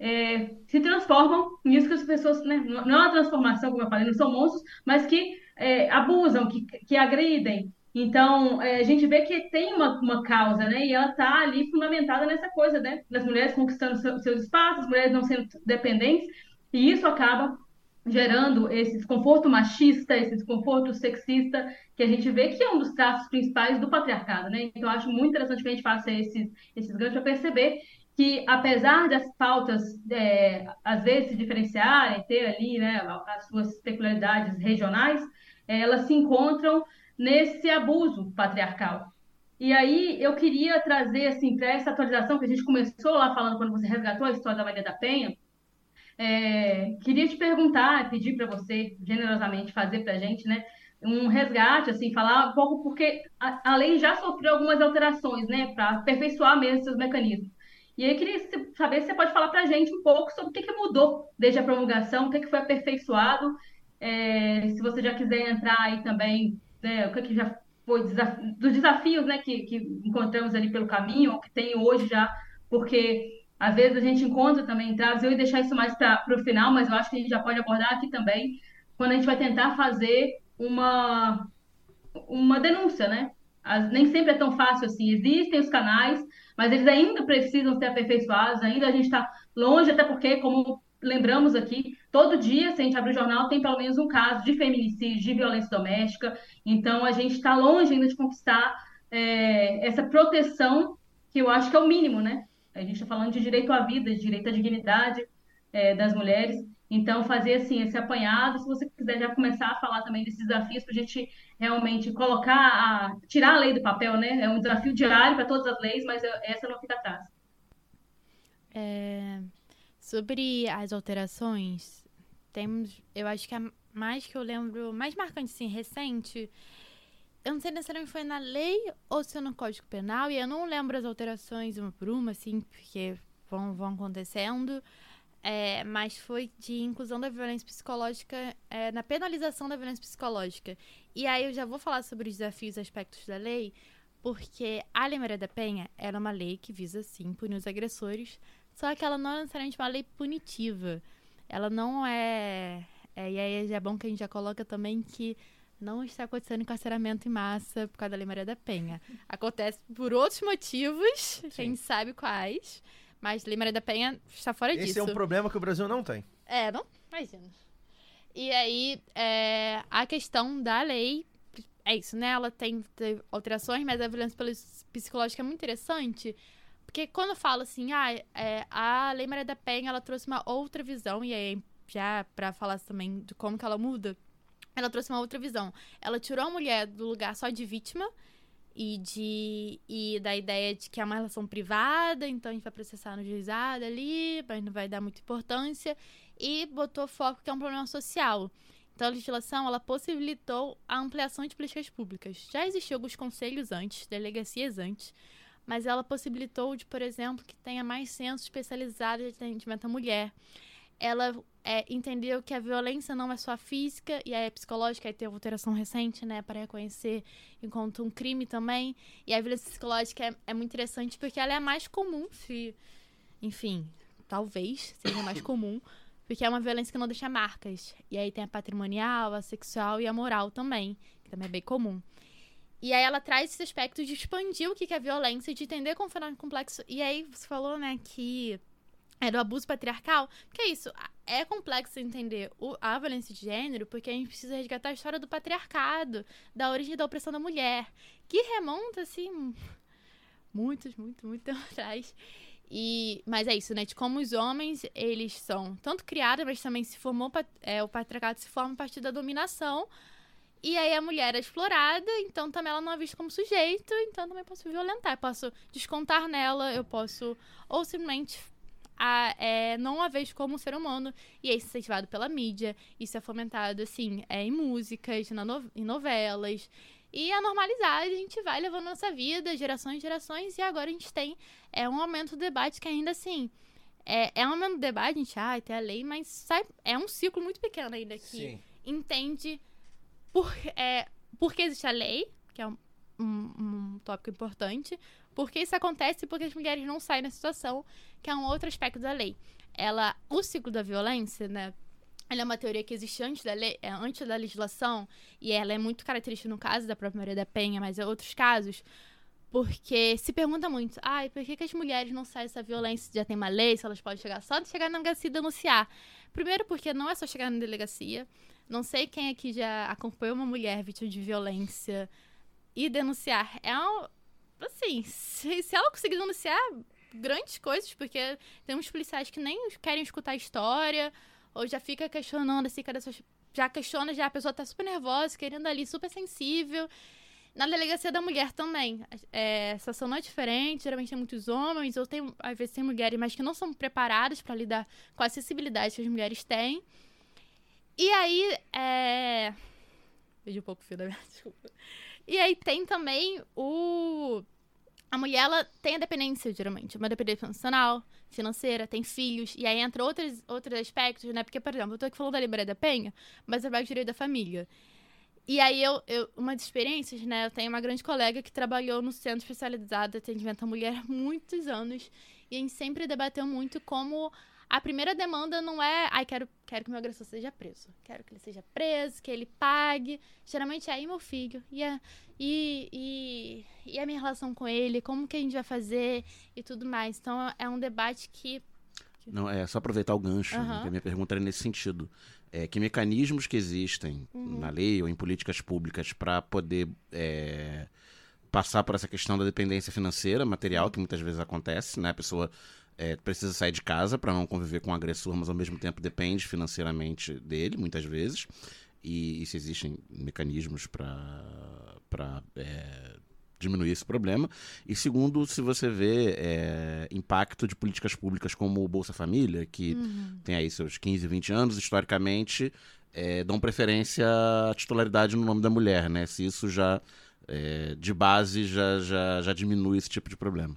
é, se transformam nisso que as pessoas, né, não é uma transformação, como eu falei, não são monstros, mas que é, abusam, que, que agridem. Então, é, a gente vê que tem uma, uma causa, né, e ela está ali fundamentada nessa coisa, né, das mulheres conquistando seu- seus espaços, as mulheres não sendo dependentes, e isso acaba gerando esse desconforto machista, esse desconforto sexista, que a gente vê que é um dos traços principais do patriarcado, né? Então, acho muito interessante que a gente faça esses, esses ganchos para perceber que, apesar das pautas, é, às vezes, se diferenciarem, ter ali né, as suas peculiaridades regionais, é, elas se encontram nesse abuso patriarcal. E aí eu queria trazer assim para essa atualização que a gente começou lá falando quando você resgatou a história da Maria da Penha, é, queria te perguntar, pedir para você generosamente fazer para a gente, né, um resgate, assim, falar um pouco porque a, a lei já sofreu algumas alterações, né, para aperfeiçoar mesmo seus mecanismos. E aí queria saber se você pode falar para a gente um pouco sobre o que, que mudou desde a promulgação, o que, que foi aperfeiçoado, é, se você já quiser entrar aí também, né, o que, que já foi desaf dos desafios, né, que, que encontramos ali pelo caminho, ou que tem hoje já, porque às vezes a gente encontra também entraves, eu ia deixar isso mais para o final, mas eu acho que a gente já pode abordar aqui também, quando a gente vai tentar fazer uma, uma denúncia, né? As- nem sempre é tão fácil assim. Existem os canais, mas eles ainda precisam ser aperfeiçoados, ainda a gente está longe, até porque, como lembramos aqui, todo dia, se a gente abrir o jornal, tem pelo menos um caso de feminicídio, de violência doméstica. Então, a gente está longe ainda de conquistar é, essa proteção, que eu acho que é o mínimo, né? A gente está falando de direito à vida, de direito à dignidade é, das mulheres. Então, fazer assim esse apanhado, se você quiser já começar a falar também desses desafios para a gente realmente colocar, a, tirar a lei do papel, né? É um desafio diário para todas as leis, mas eu- essa não fica atrás. É, sobre as alterações, temos, eu acho que a mais que eu lembro, mais marcante, assim, recente, eu não sei necessariamente foi na lei ou se é no Código Penal, e eu não lembro as alterações uma por uma, assim, porque vão, vão acontecendo, é, mas foi de inclusão da violência psicológica, é, na penalização da violência psicológica. E aí eu já vou falar sobre os desafios e aspectos da lei, porque a Lei Maria da Penha era uma lei que visa, sim, punir os agressores, só que ela não é necessariamente uma lei punitiva. Ela não é. é e aí é bom que a gente já coloca também que não está acontecendo encarceramento em massa por causa da Lei Maria da Penha. Acontece por outros motivos, que a gente sabe quais, mas Lei Maria da Penha está fora Esse disso. é um problema que o Brasil não tem. É, não? Imagina. E aí, é, a questão da lei é isso, né? Ela tem, teve alterações, mas a violência psicológica é muito interessante. Porque quando eu falo assim, ah, é, a Lei Maria da Penha, ela trouxe uma outra visão, e aí, já pra falar também de como que ela muda, ela trouxe uma outra visão. Ela tirou a mulher do lugar só de vítima e de e da ideia de que é uma relação privada, então a gente vai processar no juizado ali, mas não vai dar muita importância, e botou foco que é um problema social. Então a legislação ela possibilitou a ampliação de políticas públicas. Já existiam alguns conselhos antes, delegacias antes, mas ela possibilitou de, por exemplo, que tenha mais centros especializados de atendimento à mulher. Ela é, entendeu que a violência não é só física e é psicológica, aí teve alteração recente, né, para reconhecer enquanto um crime também. E a violência psicológica é, é muito interessante porque ela é a mais comum, se, enfim, talvez seja mais comum, porque é uma violência que não deixa marcas. E aí tem a patrimonial, a sexual e a moral também, que também é bem comum. E aí ela traz esse aspecto de expandir o que que é violência, de entender como fenômeno complexo. E aí você falou, né, que é do abuso patriarcal. Porque é isso, é complexo entender o- a violência de gênero, porque a gente precisa resgatar a história do patriarcado, da origem da opressão da mulher, que remonta, assim, muitos, muito, muito tempo atrás. E, mas é isso, né? De como os homens, eles são tanto criados, mas também se formou, é, o patriarcado se forma a partir da dominação. E aí a mulher é explorada, então também ela não é vista como sujeito, então também posso violentar. Eu posso descontar nela, eu posso. Ou simplesmente a, é, não a vejo como um ser humano. E é incentivado pela mídia. Isso é fomentado, assim, é, em músicas, no- em novelas. E a normalizar, a gente vai levando nossa vida, gerações e gerações, e agora a gente tem é, um aumento do debate que ainda assim. É, é um aumento do debate, a gente, ah, tem a lei, mas sai, é um ciclo muito pequeno ainda que Sim. entende por, é, por que existe a lei, que é um, um, um tópico importante, por que isso acontece e por que as mulheres não saem da situação, que é um outro aspecto da lei. Ela, o ciclo da violência, né? Ela é uma teoria que existe antes da lei, é, antes da legislação, e ela é muito característica no caso da própria Maria da Penha, mas em outros casos, porque se pergunta muito, ai, por que, que as mulheres não saem dessa violência? Já tem uma lei, se elas podem chegar só de chegar na delegacia e denunciar. Primeiro, porque não é só chegar na delegacia. Não sei quem aqui já acompanhou uma mulher vítima de violência e denunciar. É um. Assim, se, se ela conseguir denunciar grandes coisas, porque tem uns policiais que nem querem escutar a história, ou já fica questionando assim, cadê suas. Já questiona, já a pessoa tá super nervosa, querendo ali, super sensível. Na delegacia da mulher também. É, a situação não é diferente, geralmente tem muitos homens, ou tem, às vezes tem mulheres, mas que não são preparadas para lidar com a acessibilidade que as mulheres têm. E aí, é. Perdi um pouco o fio da minha desculpa. E aí tem também o. A mulher, ela tem a dependência, geralmente. Uma dependência emocional, financeira, tem filhos. E aí entra outros, outros aspectos, né? Porque, por exemplo, eu tô aqui falando da Libra da Penha, mas eu trabalho direito da família. E aí, eu, eu, uma das experiências, né? Eu tenho uma grande colega que trabalhou no Centro Especializado de Atendimento à Mulher há muitos anos. E a gente sempre debateu muito como a primeira demanda não é, ai, quero, quero que meu agressor seja preso. Quero que ele seja preso, que ele pague. Geralmente é aí meu filho. E a, e, e, e a minha relação com ele, como que a gente vai fazer e tudo mais. Então é um debate que. Não, é só aproveitar o gancho, Aham. que a minha pergunta era nesse sentido. É, que mecanismos que existem Uhum. na lei ou em políticas públicas para poder é, passar por essa questão da dependência financeira, material, que muitas vezes acontece, né? A pessoa é, precisa sair de casa para não conviver com o agressor, mas ao mesmo tempo depende financeiramente dele, muitas vezes. E, e se existem mecanismos para é, diminuir esse problema. E segundo, se você vê é, impacto de políticas públicas como o Bolsa Família, que tem aí seus 15, 20 anos, historicamente, é, dão preferência à titularidade no nome da mulher, né? Se isso já, é, de base, já, já, já diminui esse tipo de problema.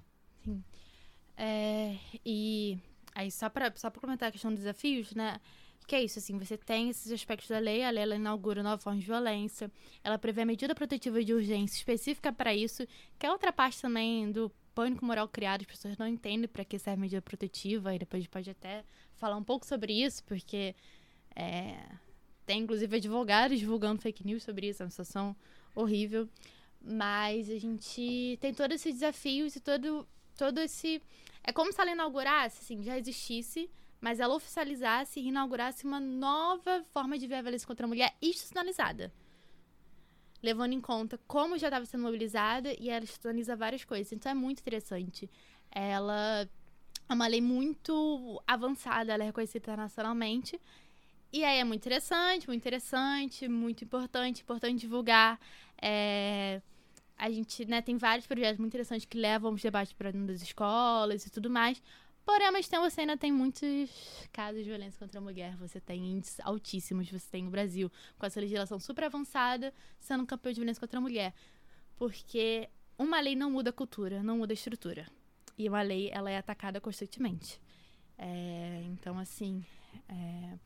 É, e aí, só pra, só pra comentar a questão dos desafios, né? Que é isso, assim, você tem esses aspectos da lei, a lei ela inaugura nova forma de violência, ela prevê a medida protetiva de urgência específica para isso, que é outra parte também do pânico moral criado, as pessoas não entendem para que serve medida protetiva, e depois a gente pode até falar um pouco sobre isso, porque é, tem inclusive advogados divulgando fake news sobre isso, é uma situação horrível. Mas a gente tem todos esses desafios e todo, todo esse. É como se ela inaugurasse, assim, já existisse, mas ela oficializasse e inaugurasse uma nova forma de ver a violência contra a mulher institucionalizada. Levando em conta como já estava sendo mobilizada e ela institucionaliza várias coisas. Então é muito interessante. Ela é uma lei muito avançada, ela é reconhecida internacionalmente. E aí é muito interessante, muito interessante, muito importante, importante divulgar. É, a gente né, tem vários projetos muito interessantes que levam os debates para dentro das escolas e tudo mais. Porém, ao mesmo tempo, você ainda tem muitos casos de violência contra a mulher. Você tem índices altíssimos, você tem o Brasil com essa legislação super avançada sendo campeão de violência contra a mulher. Porque uma lei não muda a cultura, não muda a estrutura. E uma lei, ela é atacada constantemente. É, então, assim... é,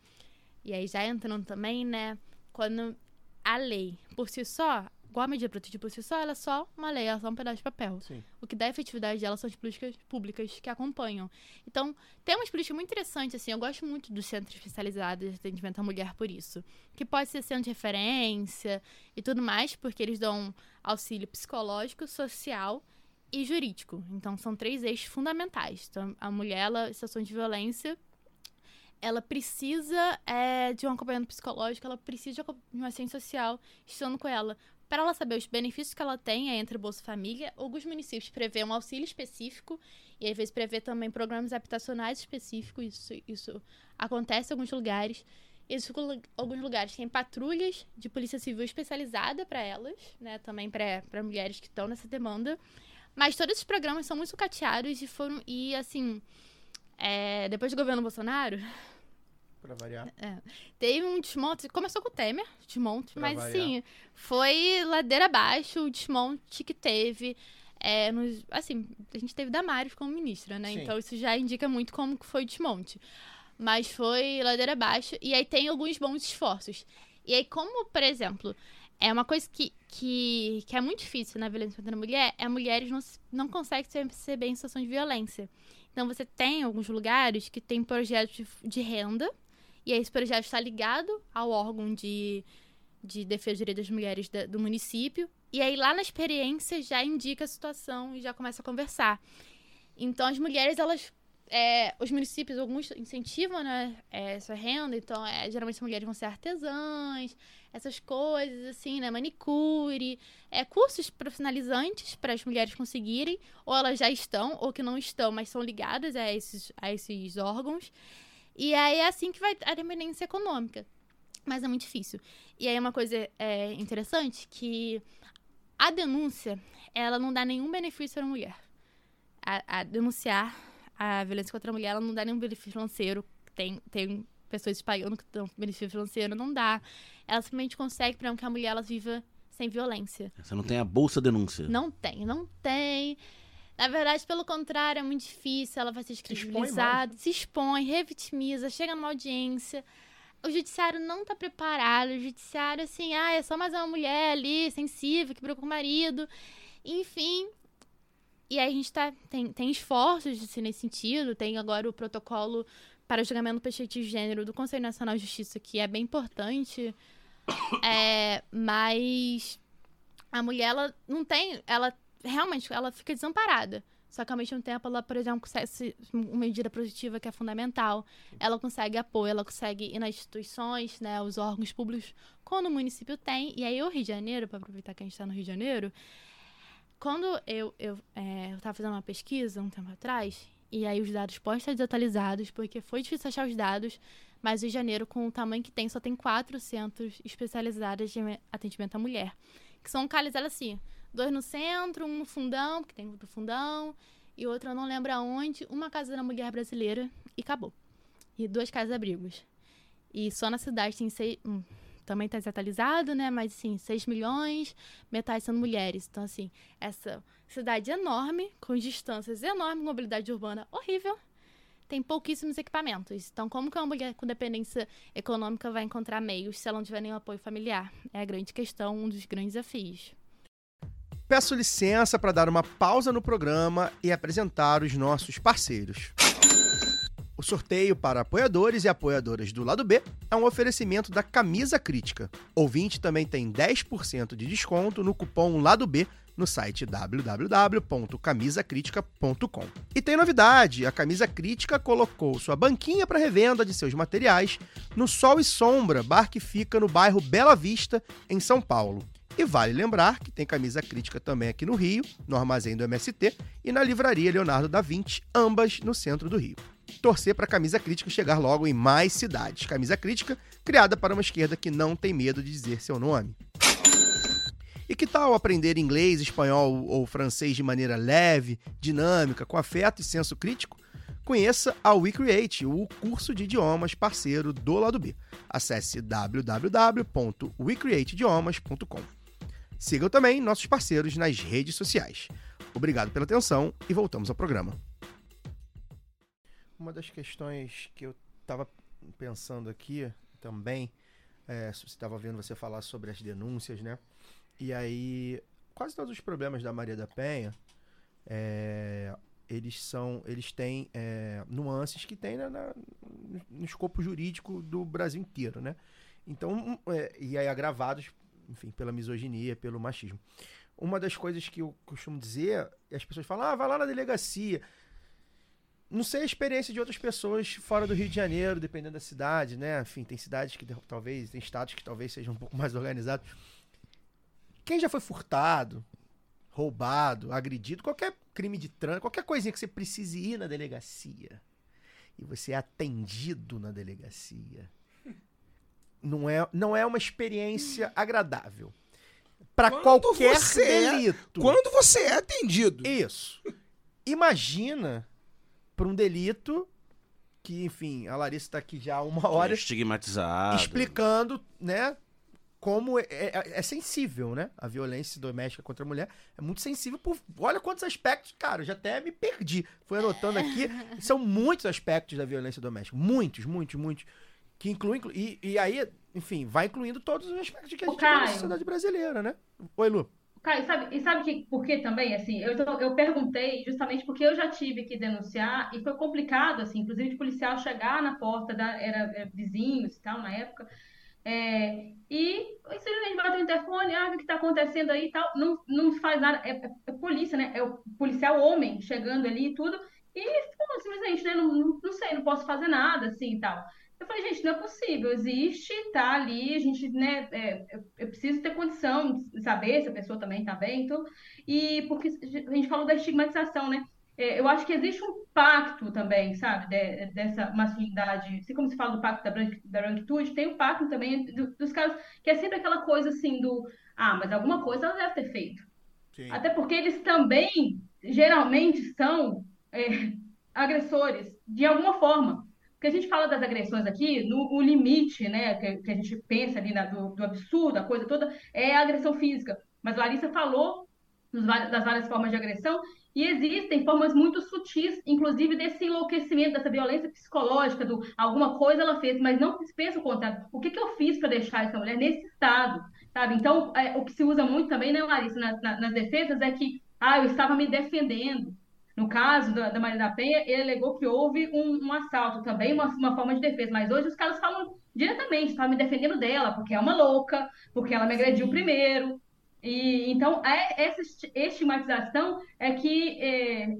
e aí, já entrando também, né? Quando a lei, por si só, igual a medida protetiva só, ela é só uma lei, ela é só um pedaço de papel. Sim. O que dá efetividade dela são as políticas públicas que acompanham. Então, tem umas políticas muito interessantes, assim, eu gosto muito do Centro Especializado de Atendimento à Mulher por isso. Que pode ser centro de referência e tudo mais, porque eles dão auxílio psicológico, social e jurídico. Então, são três eixos fundamentais. Então, a mulher, ela, em situação de violência, ela precisa é, de um acompanhamento psicológico, ela precisa de uma assistência social estando com ela. Para ela saber os benefícios que ela tem é, entre Bolsa Família, alguns municípios prevê um auxílio específico e às vezes prevê também programas habitacionais específicos. Isso, isso acontece em alguns lugares. Lu- alguns lugares tem patrulhas de polícia civil especializada para elas, né? Também para mulheres que estão nessa demanda. Mas todos esses programas são muito sucateados e foram. E assim. é, depois do governo Bolsonaro, Pra variar. teve um desmonte. Começou com o Temer, desmonte, Pra mas variar. assim, foi ladeira abaixo o desmonte que teve. É, nos- assim, a gente teve Damares como ministra, né? Sim. Então isso já indica muito como que foi o desmonte. Mas foi ladeira abaixo. E aí tem alguns bons esforços. E aí, como, por exemplo, é uma coisa que, que, que é muito difícil na violência contra a mulher, é mulheres não, não conseguem se perceber em situação de violência. Então você tem alguns lugares que tem projetos de, de renda, e esse projeto está ligado ao órgão de, de defesa dos direitos das mulheres da- do município. E aí lá na experiência já indica a situação e já começa a conversar. Então as mulheres, elas. é, os municípios, alguns incentivam né, é, essa renda, então é, geralmente as mulheres vão ser artesãs, essas coisas, assim, né? Manicure, é, cursos profissionalizantes para as mulheres conseguirem, ou elas já estão, ou que não estão, mas são ligadas a esses, a esses órgãos. E aí é assim que vai a dependência econômica. Mas é muito difícil. E aí uma coisa é, interessante que a denúncia, ela não dá nenhum benefício para a mulher. A, a denunciar a violência contra a mulher, ela não dá nenhum benefício financeiro. Tem, tem pessoas pagando que dão benefício financeiro, não dá. Ela simplesmente consegue, para que a mulher ela viva sem violência. Você não tem a bolsa denúncia. Não tem, não tem. Na verdade, pelo contrário, é muito difícil. Ela vai ser expõe descredibilizada, se expõe, revitimiza, chega numa audiência. O judiciário não tá preparado. O judiciário, assim, ah, é só mais uma mulher ali, sensível, que brigou com o marido. Enfim. E aí a gente tá, tem, tem esforços assim, nesse sentido. Tem agora o protocolo para o julgamento perspectivo de gênero do Conselho Nacional de Justiça, que é bem importante. É, mas a mulher, ela não tem. Ela realmente ela fica desamparada. Só que ao mesmo tempo, ela, por exemplo, consegue se- uma medida positiva que é fundamental. Ela consegue apoio, ela consegue ir nas instituições, né, os órgãos públicos, quando o município tem. E aí, o Rio de Janeiro, para aproveitar que a gente está no Rio de Janeiro, quando eu, eu, é, eu tava fazendo uma pesquisa um tempo atrás, e aí os dados podem estar desatualizados, porque foi difícil achar os dados, mas o Rio de Janeiro, com o tamanho que tem, só tem quatro centros especializados de atendimento à mulher, que são localizados assim, dois no centro, um no fundão, que tem do fundão, e outro eu não lembro aonde, uma casa da mulher brasileira, e acabou. E duas casas-abrigos. E só na cidade tem seis... hum, também está desatualizado, né? Mas, assim, 6 milhões, metade sendo mulheres. Então, assim, essa cidade enorme, com distâncias enormes, mobilidade urbana horrível, tem pouquíssimos equipamentos. Então, como que uma mulher com dependência econômica vai encontrar meios se ela não tiver nenhum apoio familiar? É a grande questão, um dos grandes desafios. Peço licença para dar uma pausa no programa e apresentar os nossos parceiros. O sorteio para apoiadores e apoiadoras do lado B é um oferecimento da Camisa Crítica. Ouvinte também tem 10% de desconto no cupom Lado B no site www.camisacritica.com. E tem novidade: a Camisa Crítica colocou sua banquinha para revenda de seus materiais no Sol e Sombra, bar que fica no bairro Bela Vista, em São Paulo. E vale lembrar que tem camisa crítica também aqui no Rio, no armazém do MST e na livraria Leonardo da Vinci, ambas no centro do Rio. Torcer para a camisa crítica chegar logo em mais cidades. Camisa crítica criada para uma esquerda que não tem medo de dizer seu nome. E que tal aprender inglês, espanhol ou francês de maneira leve, dinâmica, com afeto e senso crítico? Conheça a WeCreate, o curso de idiomas parceiro do lado B. Acesse www.wecreateidiomas.com. Sigam também nossos parceiros nas redes sociais. Obrigado pela atenção e voltamos ao programa. Uma das questões que eu estava pensando aqui também, é, estava vendo você falar sobre as denúncias, né? E aí, quase todos os problemas da Maria da Penha, é, eles são, eles têm é, nuances que tem na, na- no escopo jurídico do Brasil inteiro, né? Então, é, e aí agravados, enfim, pela misoginia, pelo machismo. Uma das coisas que eu costumo dizer, as pessoas falam, ah, vai lá na delegacia. Não sei a experiência de outras pessoas fora do Rio de Janeiro, dependendo da cidade, né? Enfim, tem cidades que talvez, tem estados que talvez sejam um pouco mais organizados. Quem já foi furtado, roubado, agredido, qualquer crime de trânsito, qualquer coisinha que você precise ir na delegacia e você é atendido na delegacia, não é, não é uma experiência agradável. Para Quando qualquer você é- delito. Quando você é atendido. Isso. Imagina para um delito que, enfim, a Larissa tá aqui já há uma hora Estigmatizado. explicando, né, como é, é- é sensível, né? A violência doméstica contra a mulher é muito sensível por. Olha quantos aspectos, cara, eu já até me perdi. Fui anotando aqui. São muitos aspectos da violência doméstica. Muitos, muitos, muitos. Que incluem. inclu- E, e aí, enfim, vai incluindo todos os aspectos que a gente vê na Caio. sociedade brasileira, né? Oi, Lu. Caio, sabe, e sabe que, por que também, assim, eu, eu perguntei justamente porque eu já tive que denunciar e foi complicado, assim, inclusive de policial chegar na porta, da, era, era vizinhos e tal, na época, é, e simplesmente bate o interfone, ah, o que está acontecendo aí e tal, não, não faz nada, é, é- é polícia, né, é o policial homem chegando ali e tudo, e simplesmente, né, não, não, não sei, não posso fazer nada, assim, e tal. Eu falei, gente, não é possível, existe, tá ali, a gente, né, é, eu, preciso ter condição de saber se a pessoa também tá bem, então, e porque a gente falou da estigmatização, né, É, eu acho que existe um pacto também, sabe, de- dessa masculinidade, assim como se fala do pacto da, branqui- da branquitude, tem o pacto também do- dos caras, que é sempre aquela coisa assim do, ah, mas alguma coisa ela deve ter feito. Até porque eles também, geralmente, são é, agressores, de alguma forma. Porque a gente fala das agressões aqui, no o limite, né, que, que a gente pensa ali na- do, do absurdo, a coisa toda, é a agressão física. Mas Larissa falou dos das várias formas de agressão, e existem formas muito sutis, inclusive desse enlouquecimento, dessa violência psicológica, do alguma coisa ela fez, mas não se pensa o contrário. O que, que eu fiz para deixar essa mulher nesse estado? Sabe? Então, é, o que se usa muito também, né, Larissa, na- na- nas defesas é que, ah, eu estava me defendendo. No caso da, da Maria da Penha, ele alegou que houve um, um assalto também, uma, uma forma de defesa. Mas hoje os caras falam diretamente, estavam me defendendo dela, porque é uma louca, porque ela me agrediu primeiro. E então, é- essa esti- estigmatização é que é,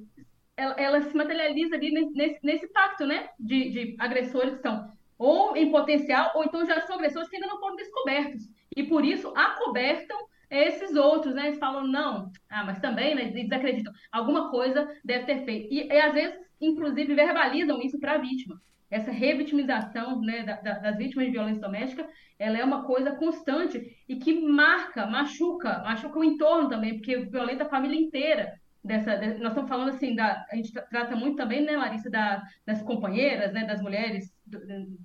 ela, ela se materializa ali nesse, nesse, pacto, né? De, de agressores que estão ou em potencial, ou então já são agressores que ainda não foram descobertos. E por isso acobertam esses outros, né? Eles falam, não, ah, mas também, né? Eles acreditam, alguma coisa deve ter feito. E, e às vezes, inclusive, verbalizam isso para a vítima. Essa revitimização né, da- da- das vítimas de violência doméstica, ela é uma coisa constante e que marca, machuca, machuca o entorno também, porque violenta a família inteira. Dessa, de- nós estamos falando assim, da, a gente tra- trata muito também, né, Larissa, da, das companheiras, né, das mulheres do-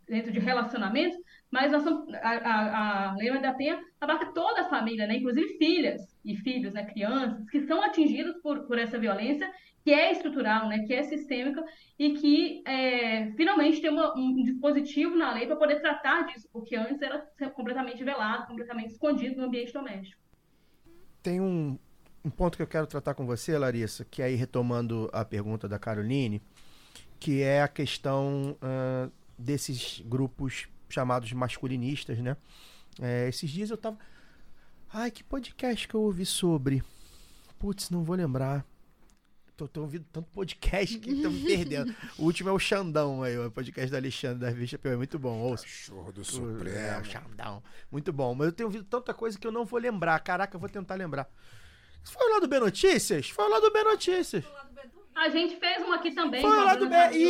dentro de relacionamentos, mas a, a, a Lei da Penha abarca toda a família, né, inclusive filhas e filhos, né, crianças, que são atingidos por, por essa violência, que é estrutural, né, que é sistêmica e que é, finalmente tem uma- um dispositivo na lei para poder tratar disso, porque antes era completamente velado, completamente escondido no ambiente doméstico. Tem um, um ponto que eu quero tratar com você, Larissa, que aí retomando a pergunta da Caroline, que é a questão ah, desses grupos chamados masculinistas, né? É, esses dias eu tava. Ai, que podcast que eu ouvi sobre? Putz, não vou lembrar. Tô, tô ouvindo tanto podcast que tô me perdendo. O último é o Xandão aí, o podcast do Alexandre da Revista P. É muito bom. Ouça. Cachorro do É, Supremo. o Xandão. Muito bom. Mas eu tenho ouvido tanta coisa que eu não vou lembrar. Caraca, eu vou tentar lembrar. Foi lá do B Notícias? Foi lá do B Notícias. A gente fez uma aqui também. Foi lá do B. Tadeu,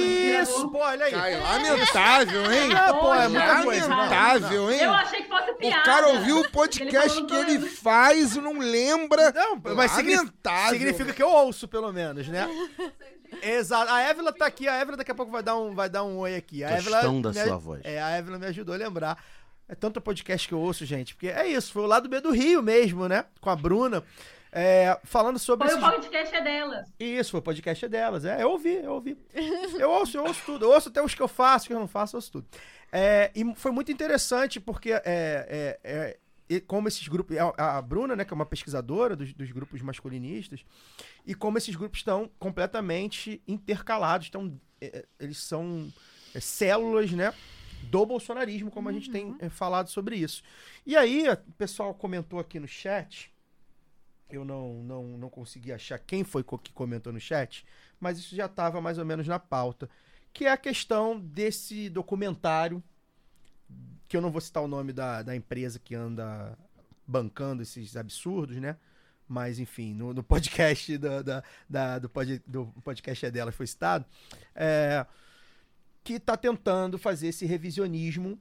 Isso, pô, olha aí. Cara, lamentável, hein? Ah, pô, é muita coisa. não, não. Lamentável, hein? Eu achei que fosse piada. O cara ouviu o podcast falando que ele faz e não lembra. Não, mas Lamentável. significa que eu ouço, pelo menos, né? Exato. A Évila tá aqui, a Évila daqui a pouco vai dar um, vai dar um oi aqui. A Évila da sua voz. É, a Évila me ajudou a lembrar. É tanto podcast que eu ouço, gente, porque é isso, foi o lado B do Rio mesmo, né? Com a Bruna. É, falando sobre Foi o podcast é delas. Isso, foi o podcast delas. É, eu ouvi, eu ouvi. Eu ouço, eu ouço tudo. Eu ouço até os que eu faço, que eu não faço, eu ouço tudo. É, e foi muito interessante porque é, é, é, como esses grupos. A, a Bruna, né, que é uma pesquisadora dos, dos grupos masculinistas, e como esses grupos estão completamente intercalados. Estão, é, é, eles são é, células, né? Do bolsonarismo, como a gente tem é, falado sobre isso. E aí, o pessoal comentou aqui no chat. Eu não, não, não consegui achar quem foi que comentou no chat, mas isso já estava mais ou menos na pauta. Que é a questão desse documentário, que eu não vou citar o nome da, da empresa que anda bancando esses absurdos, né? Mas, enfim, no, no podcast da, da, da- do, pod, do podcast é dela foi citado, é, que está tentando fazer esse revisionismo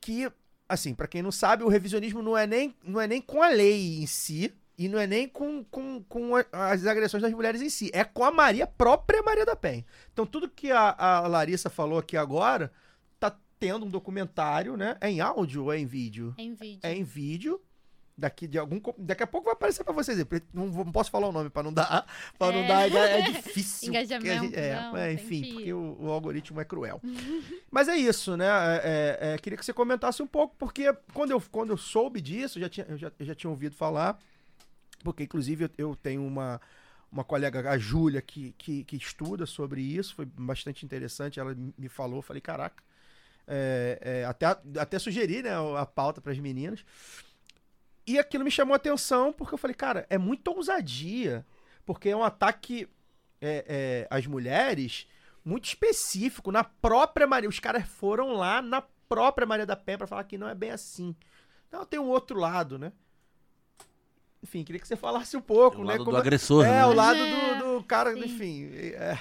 que assim, pra quem não sabe, o revisionismo não é nem, não é nem com a lei em si e não é nem com, com, com as agressões das mulheres em si, é com a Maria, própria Maria da Penha. Então tudo que a, a Larissa falou aqui agora tá tendo um documentário, né? É em áudio ou é em vídeo? Em vídeo. É em vídeo. Daqui de algum daqui a pouco vai aparecer pra vocês. Não, não posso falar o nome pra não dar, para não É. dar é difícil. porque a Engajamento, gente- é, não, é, enfim, que- porque o, o algoritmo é cruel. Mas é isso, né? É, é, é, queria que você comentasse um pouco, porque quando eu, quando eu soube disso, eu já tinha, eu já, eu já tinha ouvido falar, porque inclusive eu, eu tenho uma, uma colega, a Júlia, que, que, que estuda sobre isso, foi bastante interessante, ela me falou, falei, caraca, é, é, até, até sugeri né, a pauta para as meninas. E aquilo me chamou a atenção, porque eu falei, cara, é muita ousadia, porque é um ataque é, é, às mulheres muito específico, na própria Maria. Os caras foram lá na própria Maria da Penha pra falar que não é bem assim. Então tem um outro lado, né? Enfim, queria que você falasse um pouco, O né? lado como- do agressor, É, né? o lado É, do, do cara, sim. enfim. É.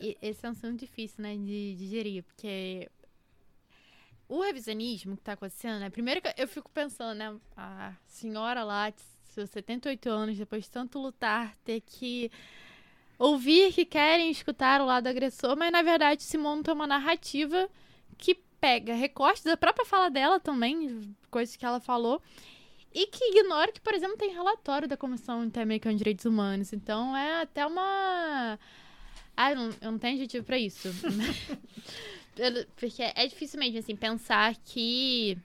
E- esse é um assunto difícil, né, de digerir, porque o revisionismo que tá acontecendo, né, primeiro que eu fico pensando, né, a senhora lá, de seus 78 anos, depois de tanto lutar, ter que ouvir que querem escutar o lado agressor, mas na verdade se monta uma narrativa que pega recortes da própria fala dela também, coisas que ela falou, e que ignora que, por exemplo, tem relatório da Comissão Interamericana de Direitos Humanos. Então é até uma. Ah, eu não, eu não tenho adjetivo pra isso. Porque é difícil mesmo, assim, pensar que.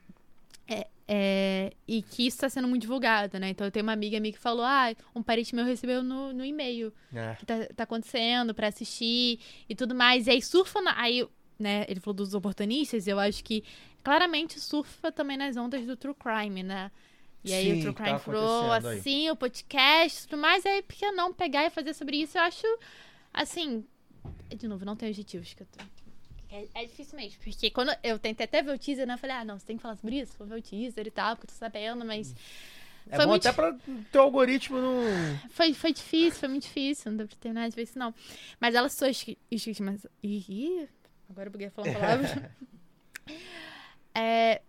É, é, e que isso tá sendo muito divulgado, né? Então eu tenho uma amiga minha que falou: ah, um parente meu recebeu no, no e-mail É. que tá, tá acontecendo pra assistir e tudo mais. E aí surfa na. Aí, né, ele falou dos oportunistas, eu acho que claramente surfa também nas ondas do true crime, né? E aí Sim, o True tá Crime falou acontecendo aí. assim, o podcast e tudo mais, aí por que não pegar e fazer sobre isso? Eu acho, assim, de novo, não tem objetivos que eu tô. É, é difícil mesmo, porque quando eu tentei até ver o teaser, né? Eu falei, ah, não, você tem que falar sobre isso, vou ver o teaser e tal, porque eu tô sabendo, mas. É foi bom muito até pra teu algoritmo não. Foi, foi difícil, foi muito difícil. Não deu pra terminar de ver isso, não. Mas elas são estigmas. Ih, agora eu buguei falando palavra. é,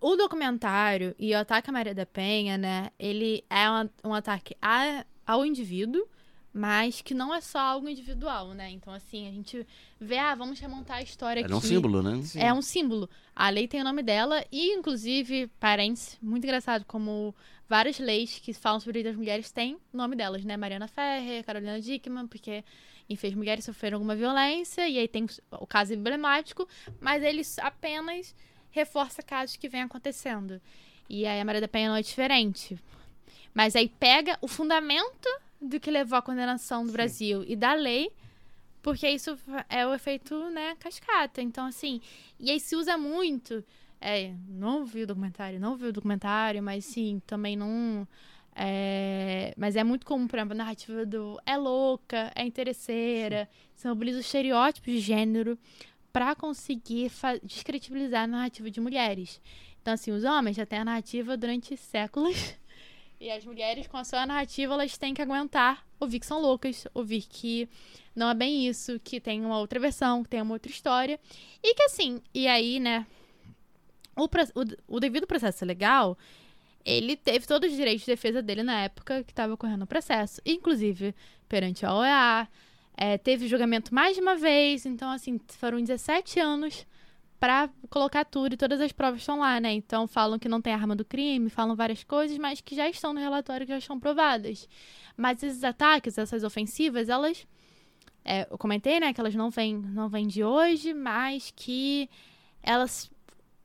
o documentário e o ataque à Maria da Penha, né? Ele é um, um ataque a- ao indivíduo, mas que não é só algo individual, né? Então, assim, a gente vê, ah, vamos remontar a história aqui. Era um símbolo, né? É um símbolo. A lei tem o nome dela e, inclusive, parentes, muito engraçado, como várias leis que falam sobre das mulheres têm o nome delas, né? Mariana Ferrer, Carolina Dickman, porque, enfim, as mulheres sofreram alguma violência e aí tem o caso emblemático, mas eles apenas reforça casos que vêm acontecendo. E aí a Maria da Penha não é diferente. Mas aí pega o fundamento do que levou à condenação do Brasil e da lei, porque isso é o efeito, né, cascata. Então, assim, e aí se usa muito. É, não vi o documentário, não vi o documentário, mas sim, também não. é, mas é muito comum, por exemplo, a narrativa do é louca, é interesseira, se mobiliza os estereótipos de gênero para conseguir descredibilizar a narrativa de mulheres. Então, assim, os homens já têm a narrativa durante séculos. E as mulheres, com a sua narrativa, elas têm que aguentar ouvir que são loucas, ouvir que não é bem isso, que tem uma outra versão, que tem uma outra história. E que assim, e aí, né, o, o, o devido processo legal, ele teve todos os direitos de defesa dele na época que estava ocorrendo o processo, inclusive perante a OEA. é, teve julgamento mais de uma vez, então, assim, foram 17 anos pra colocar tudo e todas as provas estão lá, né? Então falam que não tem arma do crime, falam várias coisas, mas que já estão no relatório, que já estão provadas. Mas esses ataques, essas ofensivas, elas. é, eu comentei, né, que elas não vêm, não vêm de hoje, mas que elas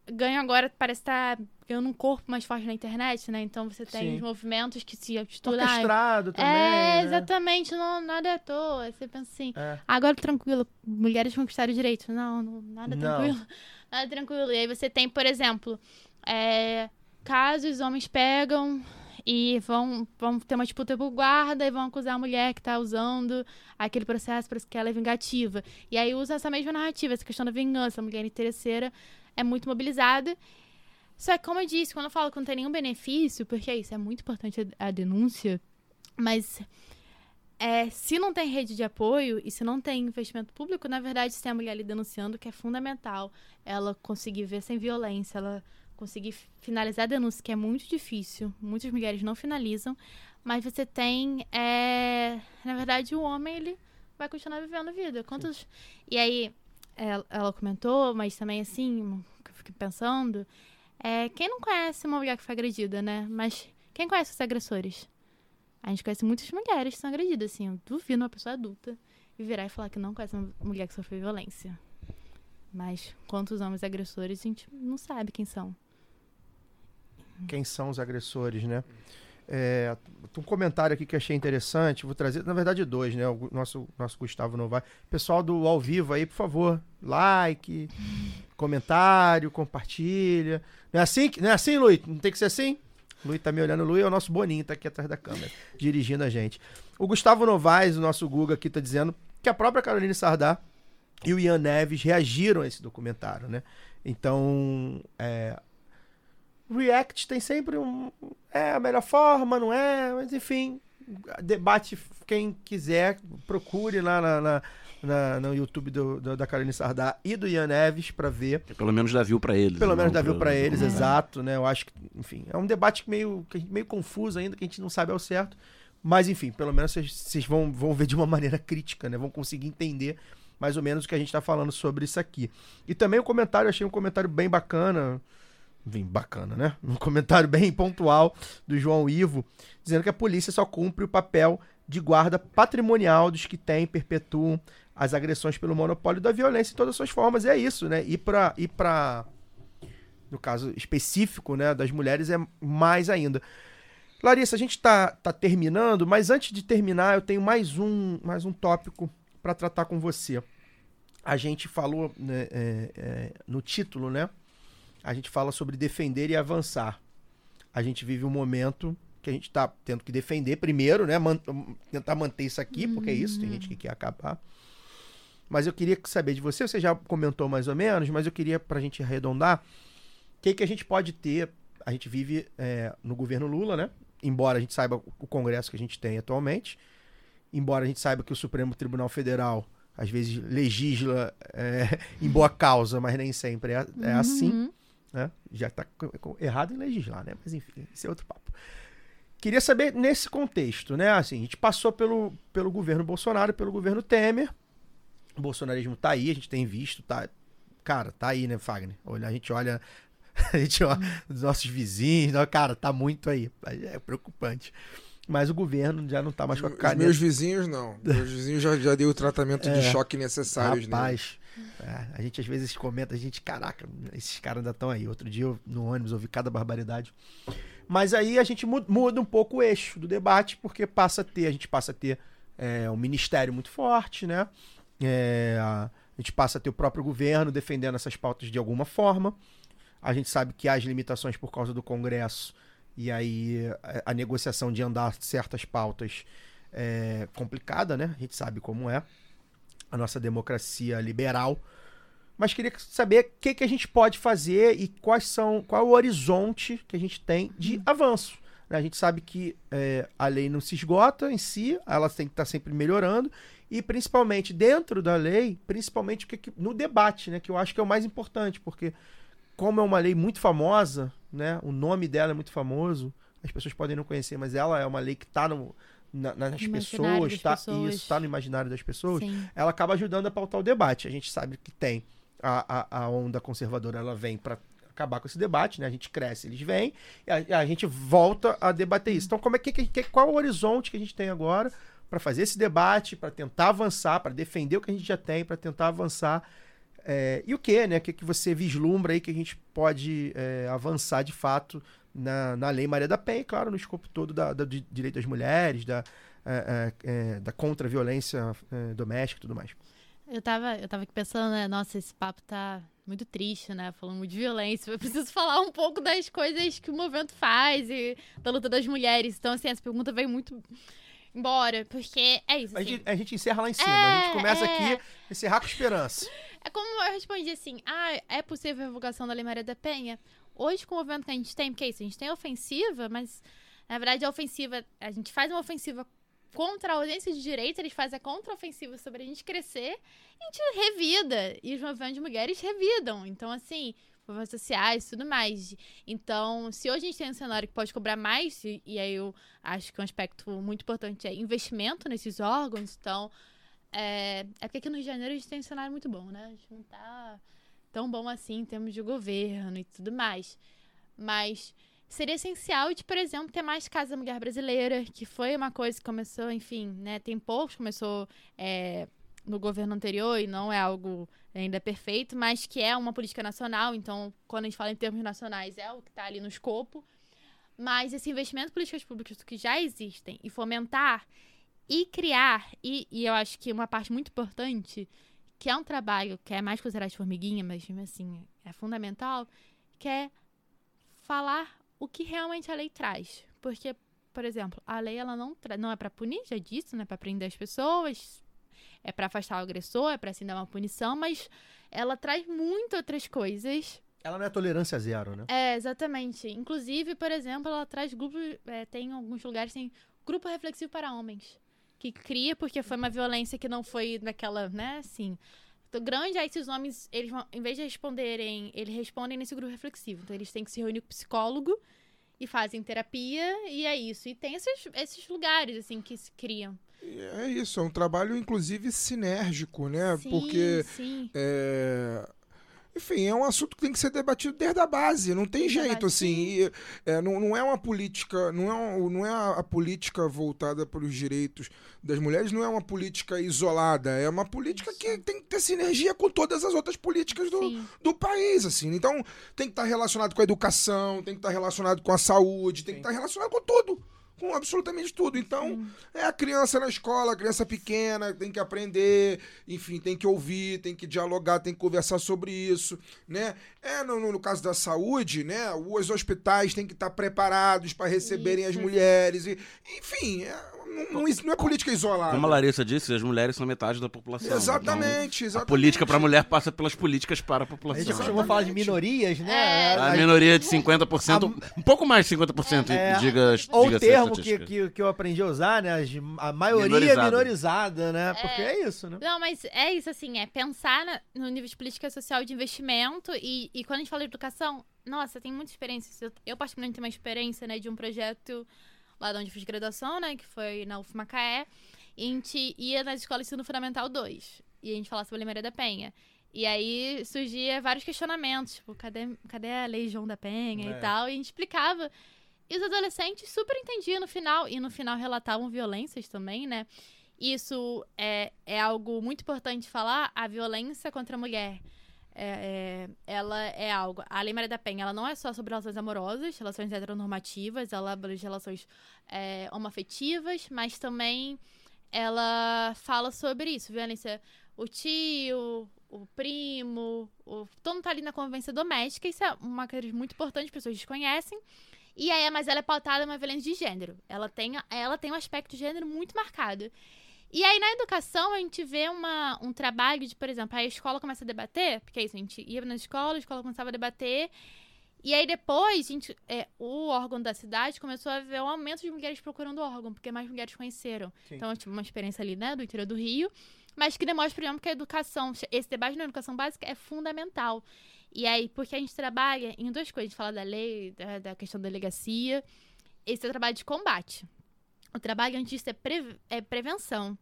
ganham agora, parece estar ganhando um corpo mais forte na internet, né? Então você tem Sim. os movimentos que se estudam. ah, Orquestrado também. É, né? exatamente, não, nada é à toa. Você pensa assim, É. agora tranquilo, mulheres conquistaram direitos. Não, não nada Não. tranquilo. Nada tranquilo. E aí você tem, por exemplo, é, casos homens pegam e vão, vão ter uma disputa por guarda e vão acusar a mulher que tá usando aquele processo para que ela é vingativa. E aí usa essa mesma narrativa, essa questão da vingança. A mulher interesseira é muito mobilizada. Só que, como eu disse, quando eu falo que não tem nenhum benefício, porque é isso, é muito importante a, denúncia, mas é, se não tem rede de apoio e se não tem investimento público, na verdade, se tem a mulher ali denunciando, que é fundamental ela conseguir ver sem violência, ela conseguir fi- finalizar a denúncia, que é muito difícil. Muitas mulheres não finalizam, mas você tem, é, na verdade, o homem, ele vai continuar vivendo a vida. Quantos... E aí, ela, ela comentou, mas também, assim, eu fiquei pensando, é, quem não conhece uma mulher que foi agredida, né? Mas quem conhece os agressores? A gente conhece muitas mulheres que são agredidas, assim. Eu duvido uma pessoa adulta virar e falar que não conhece uma mulher que sofreu violência. Mas quantos homens agressores a gente não sabe quem são. quem são os agressores, né? É, um comentário aqui que achei interessante, vou trazer, na verdade, dois, né? O nosso, nosso Gustavo não vai. Pessoal do ao vivo aí, por favor, like, comentário, compartilha. Não é assim, não é assim, Luiz? Não tem que ser assim? Luiz tá me olhando, Luiz é o nosso Boninho, tá aqui atrás da câmera, dirigindo a gente. O Gustavo Novaes, o nosso Guga aqui, tá dizendo que a própria Caroline Sardá e o Ian Neves reagiram a esse documentário, né? Então, é, React tem sempre um. É a melhor forma, não é? Mas enfim, debate quem quiser, procure lá na, na- na- no YouTube do- do- da Caroline Sardá e do Ian Neves pra ver. Pelo menos dá view pra eles. Pelo não menos dá viu pra- pra eles, não- exato, né? Eu acho que, enfim, é um debate meio, que- meio confuso ainda, que a gente não sabe ao certo. Mas, enfim, pelo menos vocês- vão, vão ver de uma maneira crítica, né? Vão conseguir entender mais ou menos o que a gente tá falando sobre isso aqui. E também o comentário, eu achei um comentário bem bacana. Bem bacana, né? Um comentário bem pontual do João Ivo, dizendo que a polícia só cumpre o papel de guarda patrimonial dos que têm e perpetuam as agressões pelo monopólio da violência em todas as suas formas. E é isso, né? E pra, e pra no caso específico, né, das mulheres é mais ainda. Larissa, a gente tá, tá terminando, mas antes de terminar, eu tenho mais um, mais um tópico para tratar com você. A gente falou né, é, é, no título, né? A gente fala sobre defender e avançar. A gente vive um momento que a gente tá tendo que defender primeiro, né? man- tentar manter isso aqui, porque é isso, tem gente que quer acabar. Mas eu queria saber de você, você já comentou mais ou menos, mas eu queria, pra gente arredondar, o que, que a gente pode ter. A gente vive é, no governo Lula, né? Embora a gente saiba o Congresso que a gente tem atualmente, embora a gente saiba que o Supremo Tribunal Federal às vezes legisla é, em boa causa, mas nem sempre é, é assim. Uhum. Né? Já está errado em legislar, né? Mas enfim, esse é outro papo. Queria saber nesse contexto, né? Assim, a gente passou pelo, pelo governo Bolsonaro, pelo governo Temer. O bolsonarismo tá aí, a gente tem visto, tá. Cara, tá aí, né, Fagner? Olha, a gente olha. A gente olha os nossos vizinhos, cara, tá muito aí. É preocupante. Mas o governo já não tá mais com a Os caneta. meus vizinhos não. Meus vizinhos já, já deu o tratamento de É. choque necessário. Rapaz, é, a gente às vezes comenta, a gente, caraca, esses caras ainda estão aí. Outro dia eu, no ônibus ouvi cada barbaridade. Mas aí a gente mu- muda um pouco o eixo do debate, porque passa a ter, a gente passa a ter é, um ministério muito forte, né? É, a gente passa a ter o próprio governo defendendo essas pautas de alguma forma. A gente sabe que há as limitações por causa do Congresso, e aí a, a negociação de andar certas pautas é complicada, né? A gente sabe como é a nossa democracia liberal. Mas queria saber o que, que a gente pode fazer e quais são, qual é o horizonte que a gente tem de avanço. né? A gente sabe que é, a lei não se esgota em si, ela tem que estar sempre melhorando. E principalmente dentro da lei, principalmente no debate, né? Que eu acho que é o mais importante, porque como é uma lei muito famosa, né? O nome dela é muito famoso, as pessoas podem não conhecer, mas ela é uma lei que está no, na- nas pessoas, tá, pessoas. isso, tá no imaginário das pessoas Sim. ela acaba ajudando a pautar o debate. A gente sabe que tem a, a, a onda conservadora, ela vem para acabar com esse debate, né? A gente cresce, eles vêm, e a, a gente volta a debater isso. Então, como é que, que- qual é o horizonte que a gente tem agora para fazer esse debate, para tentar avançar, para defender o que a gente já tem, para tentar avançar? É, e o que, né? O que, que você vislumbra aí que a gente pode é, avançar de fato na, na Lei Maria da Penha, e, claro, no escopo todo da, da- do direito das mulheres, da, é, é, da contra a violência é, doméstica e tudo mais. Eu tava, eu tava aqui pensando, né? Nossa, esse papo tá muito triste, né? Falando de violência. Eu preciso falar um pouco das coisas que o movimento faz e da luta das mulheres. Então, assim, essa pergunta veio muito embora, porque é isso. A assim. gente, a gente encerra lá em cima. É, a gente começa é. aqui, encerrar com esperança. É como eu respondi assim: ah, é possível a revogação da Lei Maria da Penha? Hoje, com o movimento que a gente tem, porque é isso, a gente tem ofensiva, mas na verdade a ofensiva, a gente faz uma ofensiva contra a ausência de direito, eles fazem a contra-ofensiva sobre a gente crescer, e a gente revida, e os movimentos de mulheres revidam. Então, assim, movimentos sociais e tudo mais. Então, se hoje a gente tem um cenário que pode cobrar mais, e, e aí eu acho que um aspecto muito importante é investimento nesses órgãos, então. É, é porque aqui no Rio de Janeiro a gente tem um cenário muito bom, né? A gente não tá tão bom assim em termos de governo e tudo mais. Mas seria essencial de, por exemplo, ter mais Casa da Mulher Brasileira, que foi uma coisa que começou, enfim, né? Tem poucos, começou é, no governo anterior e não é algo ainda perfeito, mas que é uma política nacional. Então, quando a gente fala em termos nacionais, é o que está ali no escopo. Mas esse investimento em políticas públicas que já existem e fomentar e criar, e, e eu acho que uma parte muito importante, que é um trabalho que é mais considerado de formiguinha, mas assim, é fundamental, que é falar o que realmente a lei traz. Porque, por exemplo, a lei ela não, não é para punir, já disse, não é para prender as pessoas, é para afastar o agressor, é para assim dar uma punição, mas ela traz muito outras coisas Ela não é tolerância zero, né? é, exatamente. Inclusive, por exemplo, ela traz grupos. é, tem alguns lugares tem grupo reflexivo para homens. Que cria porque foi uma violência que não foi daquela, né, assim. Então, grande, aí esses homens, eles vão, em vez de responderem, eles respondem nesse grupo reflexivo. Então, eles têm que se reunir com o psicólogo e fazem terapia, e é isso. E tem esses, esses lugares, assim, que se criam. É isso, é um trabalho, inclusive, sinérgico, né? Sim, Porque sim. É, Enfim, é um assunto que tem que ser debatido desde a base, não tem jeito, Debate, assim. E, é, não, não é uma política, não é, um- não é a, a política voltada para os direitos das mulheres, não é uma política isolada, é uma política que tem que ter sinergia com todas as outras políticas do, Sim. do país, assim. Então, tem que estar relacionado com a educação, tem que estar relacionado com a saúde, tem que estar relacionado com tudo. Com absolutamente tudo. Então, é a criança na escola, a criança pequena, tem que aprender, enfim, tem que ouvir, tem que dialogar, tem que conversar sobre isso, né? É, no, no- caso da saúde, né? Os hospitais têm que estar preparados para receberem as Isso. mulheres, e, enfim, é, não, não é política isolada. Como a Larissa disse, as mulheres são metade da população. Exatamente, Então, exatamente. a política para a mulher passa pelas políticas para a A população. gente costuma falar de minorias, né? É. A minoria de 50%, um pouco mais de 50%, É, diga, Ou o diga termo que, que, que eu aprendi a usar, né? A maioria Minorizada. minorizada, né? Porque é isso, né? Não, mas é isso, assim, é pensar na- no nível de política social de investimento e, e quando a gente fala de educação, nossa, tem muita experiência. Eu, eu particularmente, tenho uma experiência, né, de um projeto lá de onde eu fiz graduação, né, que foi na UF Macaé, e a gente ia nas escolas de ensino fundamental 2, e a gente falava sobre a Lei Maria da Penha. E aí surgia vários questionamentos, tipo, cadê, cadê a Lei João da Penha É. e tal, e a gente explicava. E os adolescentes super entendiam no final, e no final relatavam violências também, né? Isso é, é algo muito importante falar, a violência contra a mulher. É, é- ela é algo. A Lei Maria da Penha, ela não é só sobre relações amorosas, relações heteronormativas, ela abrange relações é, homoafetivas, mas também ela fala sobre isso, violência, o tio, o primo, o, todo mundo tá ali na convivência doméstica, isso é uma coisa muito importante, as pessoas desconhecem. E aí, mas ela é pautada numa violência de gênero. Ela tem, ela tem um aspecto de gênero muito marcado. E aí, na educação, a gente vê uma, um trabalho de, por exemplo, a escola começa a debater, porque é isso, a gente ia na escola, a escola começava a debater, e aí depois, a gente, é, o órgão da cidade começou a ver um aumento de mulheres procurando o órgão, porque mais mulheres conheceram. Sim. Então, tive uma experiência ali, né, do interior do Rio, mas que demonstra, por exemplo, que a educação, esse debate na educação básica é fundamental. E aí, porque a gente trabalha em duas coisas, a gente fala da lei, da, da questão da delegacia, esse é o trabalho de combate. O trabalho antes disso é, pre- é prevenção.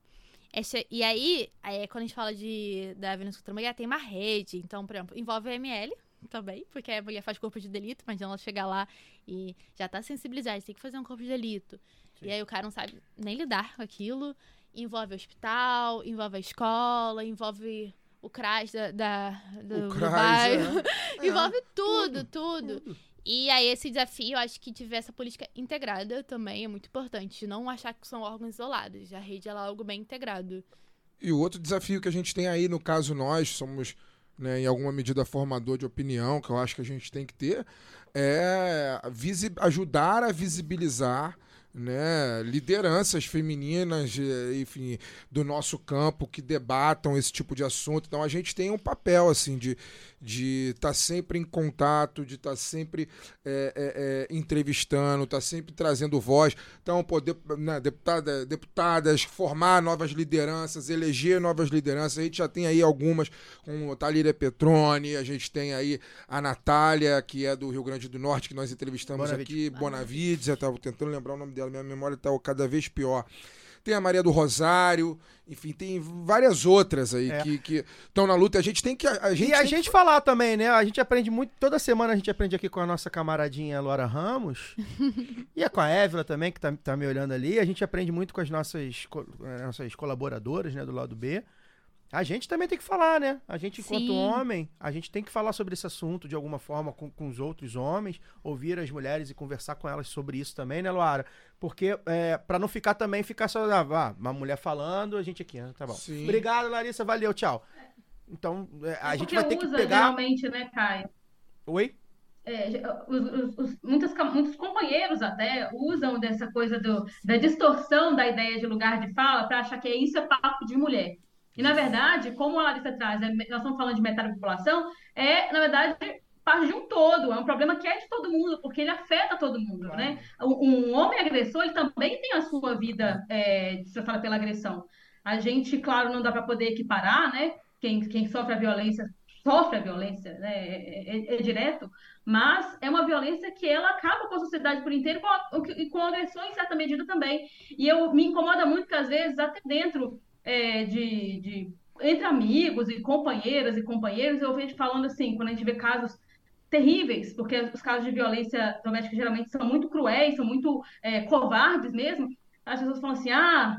É e aí, aí, quando a gente fala de, da violência contra a mulher, tem uma rede. Então, por exemplo, envolve a ML também, porque a mulher faz corpo de delito, imagina ela chegar lá e já tá sensibilizada, tem que fazer um corpo de delito. E aí o cara não sabe nem lidar com aquilo. Envolve o hospital, envolve a escola, envolve o CRAS da, da- do, O do CRAS, bairro. é. envolve tudo, tudo. E aí, esse desafio, acho que tiver essa política integrada também é muito importante. Não achar que são órgãos isolados. A rede ela é algo bem integrado. E o outro desafio que a gente tem aí, no caso nós, somos, né, em alguma medida, formador de opinião, que eu acho que a gente tem que ter, é ajudar a visibilizar né, lideranças femininas, enfim, do nosso campo que debatam esse tipo de assunto. Então a gente tem um papel assim de de estar sempre em contato, de estar sempre eh, eh, eh, entrevistando, estar sempre trazendo voz. Então poder, né, deputada, deputadas formar novas lideranças, eleger novas lideranças. A gente já tem aí algumas com Talíria Petrone, a gente tem aí a Natália, que é do Rio Grande do Norte, que nós entrevistamos Bonavides. aqui, Bonavides, eu estava tentando lembrar o nome dela, minha memória está cada vez pior. Tem a Maria do Rosário, enfim, tem várias outras aí É. que estão na luta. A gente tem que. A, a gente e a tem gente que... falar também, né? A gente aprende muito, toda semana a gente aprende aqui com a nossa camaradinha Laura Ramos. e é com a Évila também, que tá, tá me olhando ali. A gente aprende muito com as nossas, co- eh, nossas colaboradoras, né, do lado B. A gente também tem que falar, né? A gente, enquanto Sim. homem, a gente tem que falar sobre esse assunto de alguma forma com, com os outros homens, ouvir as mulheres e conversar com elas sobre isso também, né, Luara? Porque, é, para não ficar também, ficar só, ah, ah, uma mulher falando, a gente aqui, né? tá bom. Sim. Obrigado, Larissa, valeu, tchau. Então, é, a É gente vai ter que usa, pegar. geralmente, né, Caio? Oi? É, os, os- os- muitas cam- muitos companheiros até usam dessa coisa do, da distorção da ideia de lugar de fala para achar que isso é papo de mulher. E, na verdade, como a Larissa traz, é, nós estamos falando de metade da população, é, na verdade, parte de um todo. É um problema que é de todo mundo, porque ele afeta todo mundo, né? Um, um homem agressor, ele também tem a sua vida é, distorcida pela agressão. A gente, claro, não dá para poder equiparar, né? Quem, quem sofre a violência sofre a violência, né? É, é- é direto, mas é uma violência que ela acaba com a sociedade por inteiro com e com a agressão em certa medida também. E eu me incomoda muito que às vezes até dentro é, de, de entre amigos e companheiras e companheiros eu vejo falando assim quando a gente vê casos terríveis, porque os casos de violência doméstica geralmente são muito cruéis, são muito é, covardes mesmo. As pessoas falam assim, ah,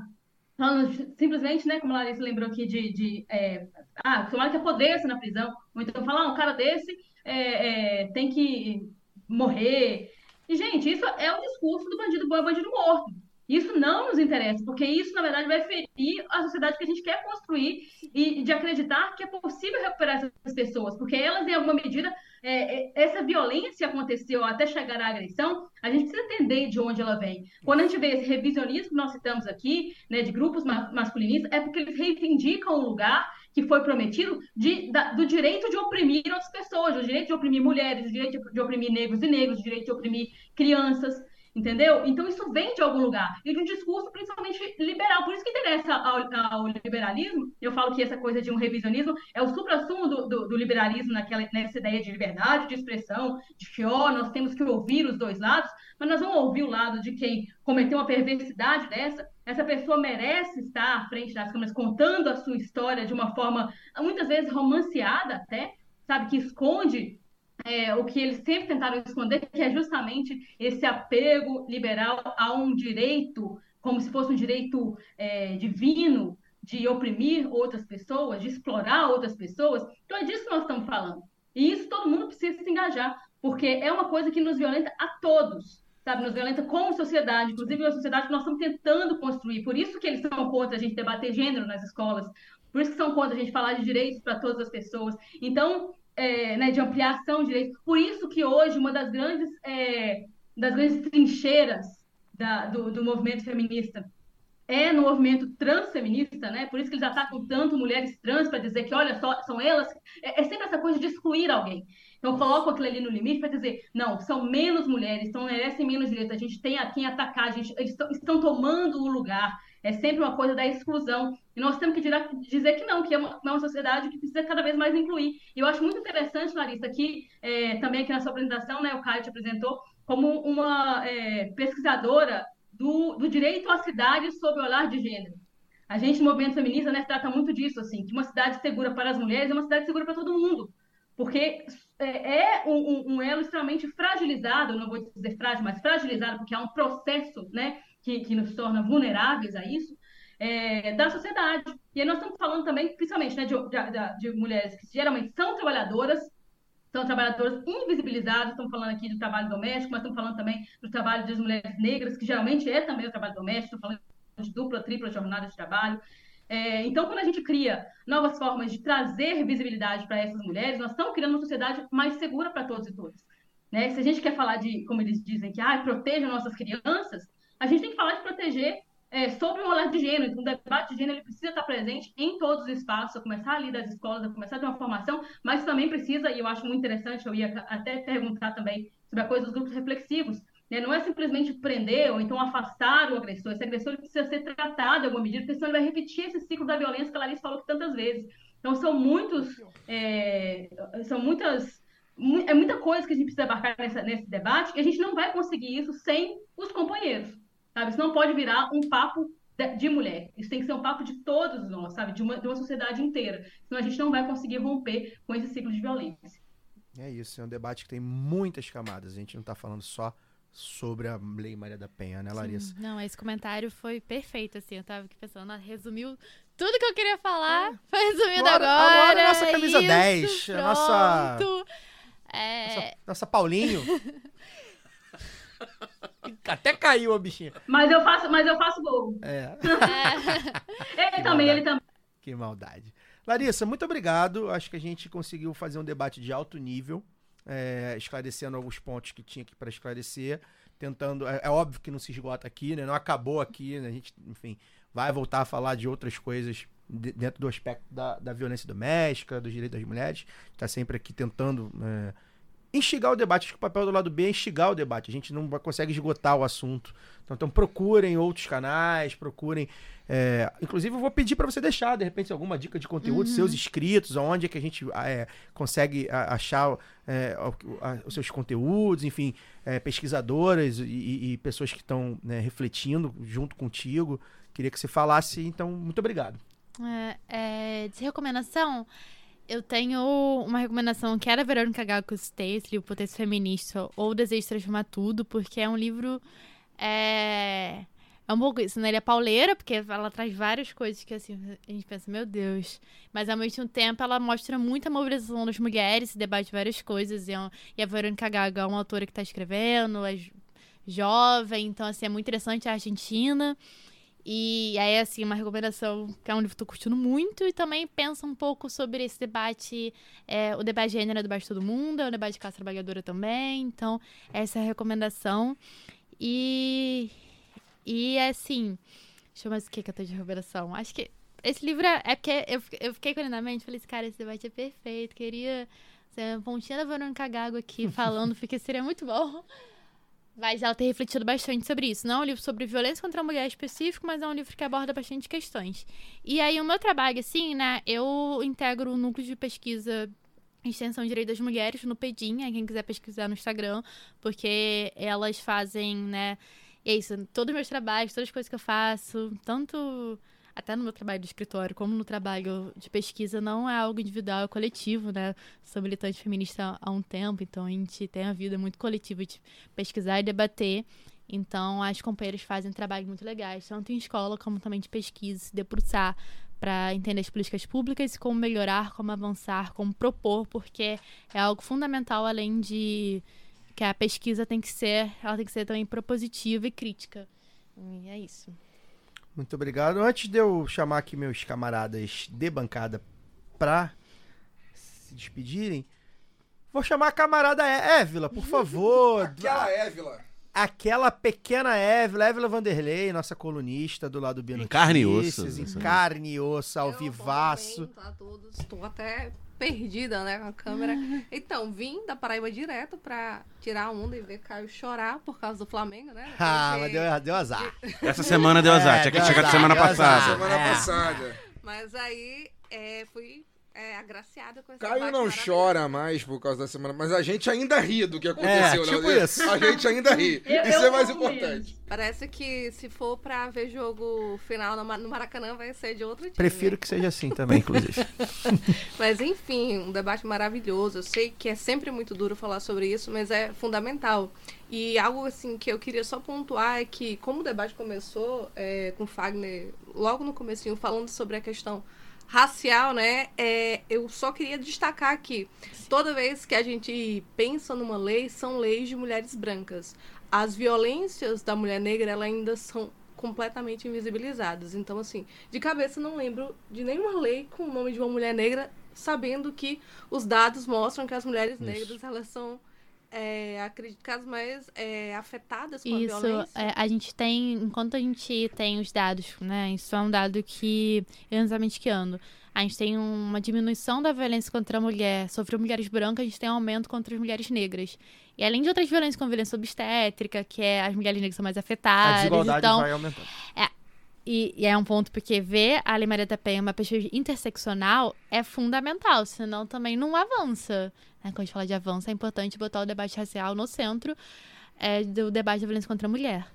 simplesmente, né, como a Larissa lembrou aqui de, de é, ah, tomara que apodreça na prisão, ou então falar, ah, um cara desse é, é, tem que morrer. E, gente, isso é o discurso do bandido bom e bandido morto. Isso não nos interessa, porque isso, na verdade, vai ferir a sociedade que a gente quer construir e de acreditar que é possível recuperar essas pessoas, porque elas, em alguma medida, é, é, essa violência aconteceu até chegar à agressão, a gente precisa entender de onde ela vem. Quando a gente vê esse revisionismo que nós citamos aqui, né, de grupos ma masculinistas, é porque eles reivindicam um lugar que foi prometido de, da, do direito de oprimir outras pessoas, do direito de oprimir mulheres, do direito de, oprimir negros e negros, do direito de oprimir crianças entendeu? Então isso vem de algum lugar e de um discurso principalmente liberal. Por isso que interessa ao, ao liberalismo. Eu falo que essa coisa de um revisionismo é o supra-sumo do, do, do, liberalismo naquela, nessa ideia de liberdade de expressão, de que ó, nós temos que ouvir os dois lados, mas nós vamos ouvir o lado de quem cometeu uma perversidade dessa. Essa pessoa merece estar à frente das câmeras contando a sua história de uma forma muitas vezes romanceada até, sabe, que esconde é, o que eles sempre tentaram esconder, que é justamente esse apego liberal a um direito, como se fosse um direito é, divino, de oprimir outras pessoas, de explorar outras pessoas. Então é disso que nós estamos falando. E isso todo mundo precisa se engajar, porque é uma coisa que nos violenta a todos, sabe? Nos violenta como sociedade, inclusive a sociedade que nós estamos tentando construir. Por isso que eles são contra a gente debater gênero nas escolas, por isso que são contra a gente falar de direitos para todas as pessoas. Então, é, né, de ampliação de direitos. Por isso que hoje uma das grandes, é, das grandes trincheiras da, do, do movimento feminista é no movimento transfeminista, né? Por isso que eles atacam tanto mulheres trans para dizer que, olha só, são elas. É, é, sempre essa coisa de excluir alguém. Então, coloco aquilo ali no limite para dizer, não, são menos mulheres, então merecem menos direitos. A gente tem a quem atacar, a gente, eles estão tomando o lugar. É sempre uma coisa da exclusão. E nós temos que dizer que não, que é uma, é uma sociedade que precisa cada vez mais incluir. E eu acho muito interessante, Larissa, que é, também aqui na sua apresentação, né, o Caio te apresentou como uma é, pesquisadora do, do, direito à cidade sob o olhar de gênero. A gente, no movimento feminista, né, trata muito disso, assim, que uma cidade segura para as mulheres é uma cidade segura para todo mundo. Porque é, é um, um, elo extremamente fragilizado, não vou dizer frágil, mas fragilizado, porque há um processo né, que, que nos torna vulneráveis a isso, é, da sociedade. E aí nós estamos falando também, principalmente, né, de, de, de, mulheres que geralmente são trabalhadoras, são trabalhadoras invisibilizadas, estamos falando aqui do trabalho doméstico, mas estamos falando também do trabalho das mulheres negras, que geralmente é também o trabalho doméstico, estamos falando de dupla, tripla jornada de trabalho. É, então, quando a gente cria novas formas de trazer visibilidade para essas mulheres, nós estamos criando uma sociedade mais segura para todos e todas. Né? Se a gente quer falar de, como eles dizem, que ah, protejam nossas crianças, a gente tem que falar de proteger é, sobre o olhar de gênero. Então, o debate de gênero ele precisa estar presente em todos os espaços, a começar ali das escolas, a começar de uma formação, mas também precisa, e eu acho muito interessante, eu ia até perguntar também sobre a coisa dos grupos reflexivos, né? não é simplesmente prender ou então afastar o agressor, esse agressor precisa ser tratado em alguma medida, porque senão ele vai repetir esse ciclo da violência que a Larissa falou tantas vezes. Então, são muitos, é, são muitas é muita coisa que a gente precisa abarcar nessa, nesse debate e a gente não vai conseguir isso sem os companheiros. Sabe? Isso não pode virar um papo de, mulher. Isso tem que ser um papo de todos nós, sabe? De uma, de uma sociedade inteira. Senão a gente não vai conseguir romper com esse ciclo de violência. É isso, é um debate que tem muitas camadas. A gente não está falando só sobre a Lei Maria da Penha, né, Larissa? Sim. Não, esse comentário foi perfeito, assim. Eu tava aqui pensando, resumiu tudo que eu queria falar. É. Foi resumido agora. Agora, agora a nossa camisa isso, 10. Pronto. A nossa. É... Nossa, nossa Paulinho. Até caiu a bichinha. Mas eu faço, mas eu faço gol. É. é. ele também, ele também. Que maldade. Larissa, muito obrigado. Acho que a gente conseguiu fazer um debate de alto nível, é, esclarecendo alguns pontos que tinha aqui para esclarecer. Tentando. É, é, óbvio que não se esgota aqui, né? Não acabou aqui, né? A gente, enfim, vai voltar a falar de outras coisas de, dentro do aspecto da, da violência doméstica, dos direitos das mulheres. Está sempre aqui tentando. É, instigar o debate. Acho que o papel do lado B é instigar o debate. A gente não consegue esgotar o assunto. Então, então procurem outros canais, procurem. É, inclusive, eu vou pedir para você deixar, de repente, alguma dica de conteúdo, uhum. seus inscritos, onde é que a gente é, consegue achar é, os seus conteúdos, enfim, é, pesquisadoras e, e, pessoas que estão né, refletindo junto contigo. Queria que você falasse, então, muito obrigado. É, é, de recomendação, eu tenho uma recomendação que era Verônica citei, esse livro Potência Feminista, ou o Desejo de Transformar Tudo, porque é um livro. É, é um pouco isso, né? Ele é pauleira, porque ela traz várias coisas que assim, a gente pensa, meu Deus. Mas ao mesmo tempo ela mostra muita mobilização das mulheres, se debate várias coisas. E, é e a Verônica Gaga é uma autora que está escrevendo, as jovem. Então, assim, é muito interessante a Argentina. E aí, assim, uma recomendação que é um livro que eu tô curtindo muito e também pensa um pouco sobre esse debate, é, o debate de gênero é debate de todo mundo, é o debate de classe trabalhadora também. Então, essa é a recomendação. E, e assim, deixa eu ver mais o que que eu tenho de recomendação. Acho que esse livro é, é porque eu, eu fiquei com ele na mente, falei assim, cara, esse debate é perfeito, queria ser a pontinha da Verônica Gago aqui falando, porque seria muito bom. Mas ela tem refletido bastante sobre isso. Não é um livro sobre violência contra a mulher específico, mas é um livro que aborda bastante questões. E aí, o meu trabalho, assim, né, eu integro o núcleo de pesquisa Extensão Direito das Mulheres no Pedinha, quem quiser pesquisar no Instagram, porque elas fazem, né, é isso, todos os meus trabalhos, todas as coisas que eu faço, tanto até no meu trabalho de escritório, como no trabalho de pesquisa, não é algo individual, é coletivo, né? Sou militante feminista há um tempo, então a gente tem a vida muito coletiva de pesquisar e debater. Então, as companheiras fazem trabalhos muito legais, tanto em escola como também de pesquisa, se debruçar para entender as políticas públicas, como melhorar, como avançar, como propor, porque é algo fundamental além de que a pesquisa tem que ser, ela tem que ser também propositiva e crítica. E é isso. Muito obrigado. Antes de eu chamar aqui meus camaradas de bancada pra se despedirem, vou chamar a camarada É- Évila, por favor. Aquela Évila. Aquela pequena Évila, Évila Vanderlei, nossa colunista do lado do Bia Em carne e osso, Em aí. carne e osso, ao Eu, vivaço. momento a todos. Estou até perdida, né, com a câmera. Então, vim da Paraíba direto pra tirar onda e ver Caio chorar por causa do Flamengo, né? Ah, Porque- mas deu, deu azar. Essa semana deu azar, É, tinha que chegar de azar, semana deu azar. passada. Semana É. passada. Mas aí é, fui é, agraciada com essa Caio não chora mais por causa da semana, mas a gente ainda ri do que aconteceu, É, tipo né? isso. A gente ainda ri. Eu- isso eu é mais importante. Parece que se for pra ver jogo final no Maracanã vai ser de outro time. Prefiro que seja assim também, inclusive. Mas enfim, um debate maravilhoso. Eu sei que é sempre muito duro falar sobre isso, mas é fundamental. E algo assim que eu queria só pontuar é que como o debate começou é, com o Fagner logo no comecinho falando sobre a questão racial, né? é, eu só queria destacar que toda vez que a gente pensa numa lei, são leis de mulheres brancas. As violências da mulher negra, elas ainda são completamente invisibilizadas. Então, assim, de cabeça não lembro de nenhuma lei com o nome de uma mulher negra, sabendo que os dados mostram que as mulheres negras elas são é, acredito que as mais é, afetadas com a Isso, violência. é, a gente tem, enquanto a gente tem os dados, né? Isso é um dado que, exatamente que ano? A gente tem uma diminuição da violência contra a mulher, sobre mulheres brancas, a gente tem um aumento contra as mulheres negras. E além de outras violências, como violência obstétrica, que é as mulheres negras são mais A afetadas. desigualdade então, vai aumentando. e, e é um ponto porque ver a Lei Maria da Penha uma perspectiva interseccional é fundamental, senão também não avança. Né? Quando a gente fala de avanço, é importante botar o debate racial no centro é, do debate da violência contra a mulher.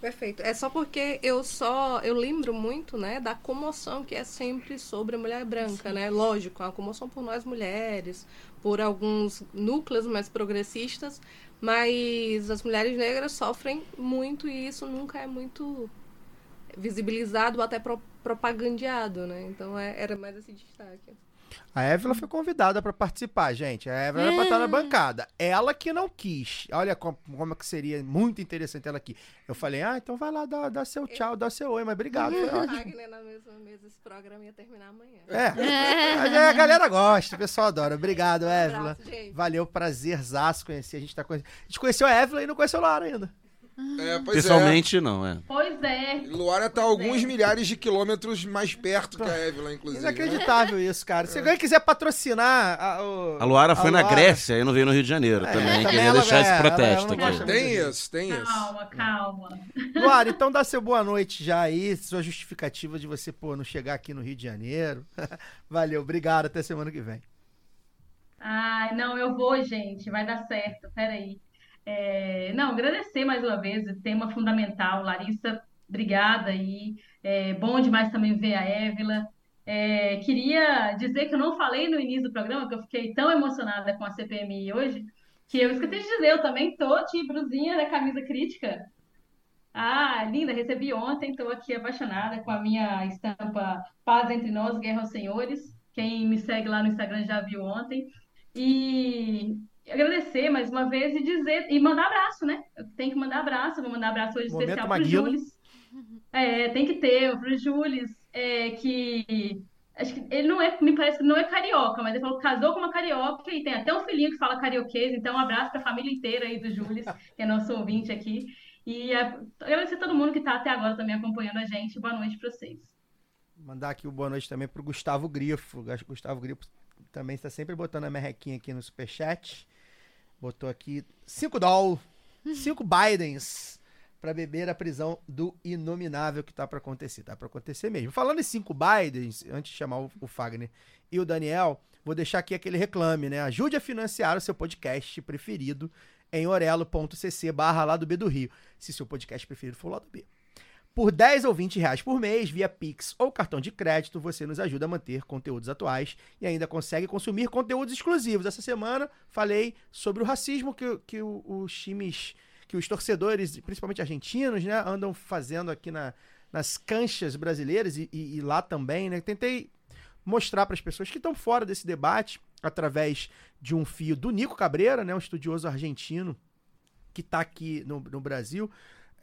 Perfeito. É só porque eu só eu lembro muito, né, da comoção que é sempre sobre a mulher branca, né? Lógico, a comoção por nós mulheres, por alguns núcleos mais progressistas, mas as mulheres negras sofrem muito e isso nunca é muito visibilizado ou até pro- propagandeado, né? Então é- era mais esse destaque. A Évila foi convidada pra participar, gente. A Évila era pra estar na bancada. Ela que não quis. Olha como, como é que seria muito interessante ela aqui. Eu falei, ah, então vai lá dar, dar seu tchau, dar seu oi, mas obrigado. Wagner na mesma mesa, esse programa ia terminar amanhã. É, é, a galera gosta, o pessoal adora. Obrigado, Évila. abraço, gente. Valeu, prazerzaço conhecer. A gente, tá conhecendo. a gente conheceu a Évila e não conheceu a Lara ainda. É, pois Pessoalmente, não, é. Pois é. é. Luara tá alguns milhares de quilômetros mais perto que a Évila, inclusive. né? Inacreditável isso, cara. Se alguém quiser patrocinar a, o- A Luara foi na Luara- Grécia e não veio no Rio de Janeiro também. também Queria ela- deixar é, esse ela- protesto ela aqui. Tem isso, tem isso. Calma, calma. Luara, então dá seu boa noite já aí, sua justificativa de você, pô, não chegar aqui no Rio de Janeiro. Valeu, obrigado, até semana que vem. Ai, não, eu vou, gente, vai dar certo, peraí. É, não, agradecer mais uma vez, tema fundamental, Larissa, obrigada aí. É bom demais também ver a Évila. É, queria dizer que eu não falei no início do programa, que eu fiquei tão emocionada com a CPMI hoje, que eu esqueci de dizer, eu também tô de brusinha da camisa crítica. Ah, linda, recebi ontem, estou aqui apaixonada com a minha estampa Paz Entre Nós, Guerra aos Senhores. Quem me segue lá no Instagram já viu ontem. E agradecer mais uma vez e dizer, e mandar abraço, né? Eu tenho que mandar abraço, vou mandar abraço hoje Momento especial pro Maguila. Jules. É, tem que ter, pro Jules, é, que acho que ele não é, me parece que não é carioca, mas ele falou que casou com uma carioca e tem até um filhinho que fala carioquês, então um abraço pra família inteira aí do Jules, que é nosso ouvinte aqui. E é, agradecer a todo mundo que tá até agora também acompanhando a gente. Boa noite pra vocês. Mandar aqui o boa noite também pro Gustavo Grifo. O Gustavo Grifo também está sempre botando a merrequinha aqui no superchat. Botou aqui 5 doll, 5 Bidens pra beber a prisão do inominável que tá pra acontecer. Tá pra acontecer mesmo. Falando em 5 Bidens, antes de chamar o, o Fagner e o Daniel, vou deixar aqui aquele reclame, né? Ajude a financiar o seu podcast preferido em orelo.cc barra lá do B do Rio, se seu podcast preferido for lá do B. Por 10 ou 20 reais por mês, via Pix ou cartão de crédito, você nos ajuda a manter conteúdos atuais e ainda consegue consumir conteúdos exclusivos. Essa semana falei sobre o racismo que, que os times, que os torcedores, principalmente argentinos, né, andam fazendo aqui na, nas canchas brasileiras e, e- e lá também, né? Tentei mostrar para as pessoas que estão fora desse debate através de um fio do Nico Cabreira, né, um estudioso argentino que está aqui no, no Brasil,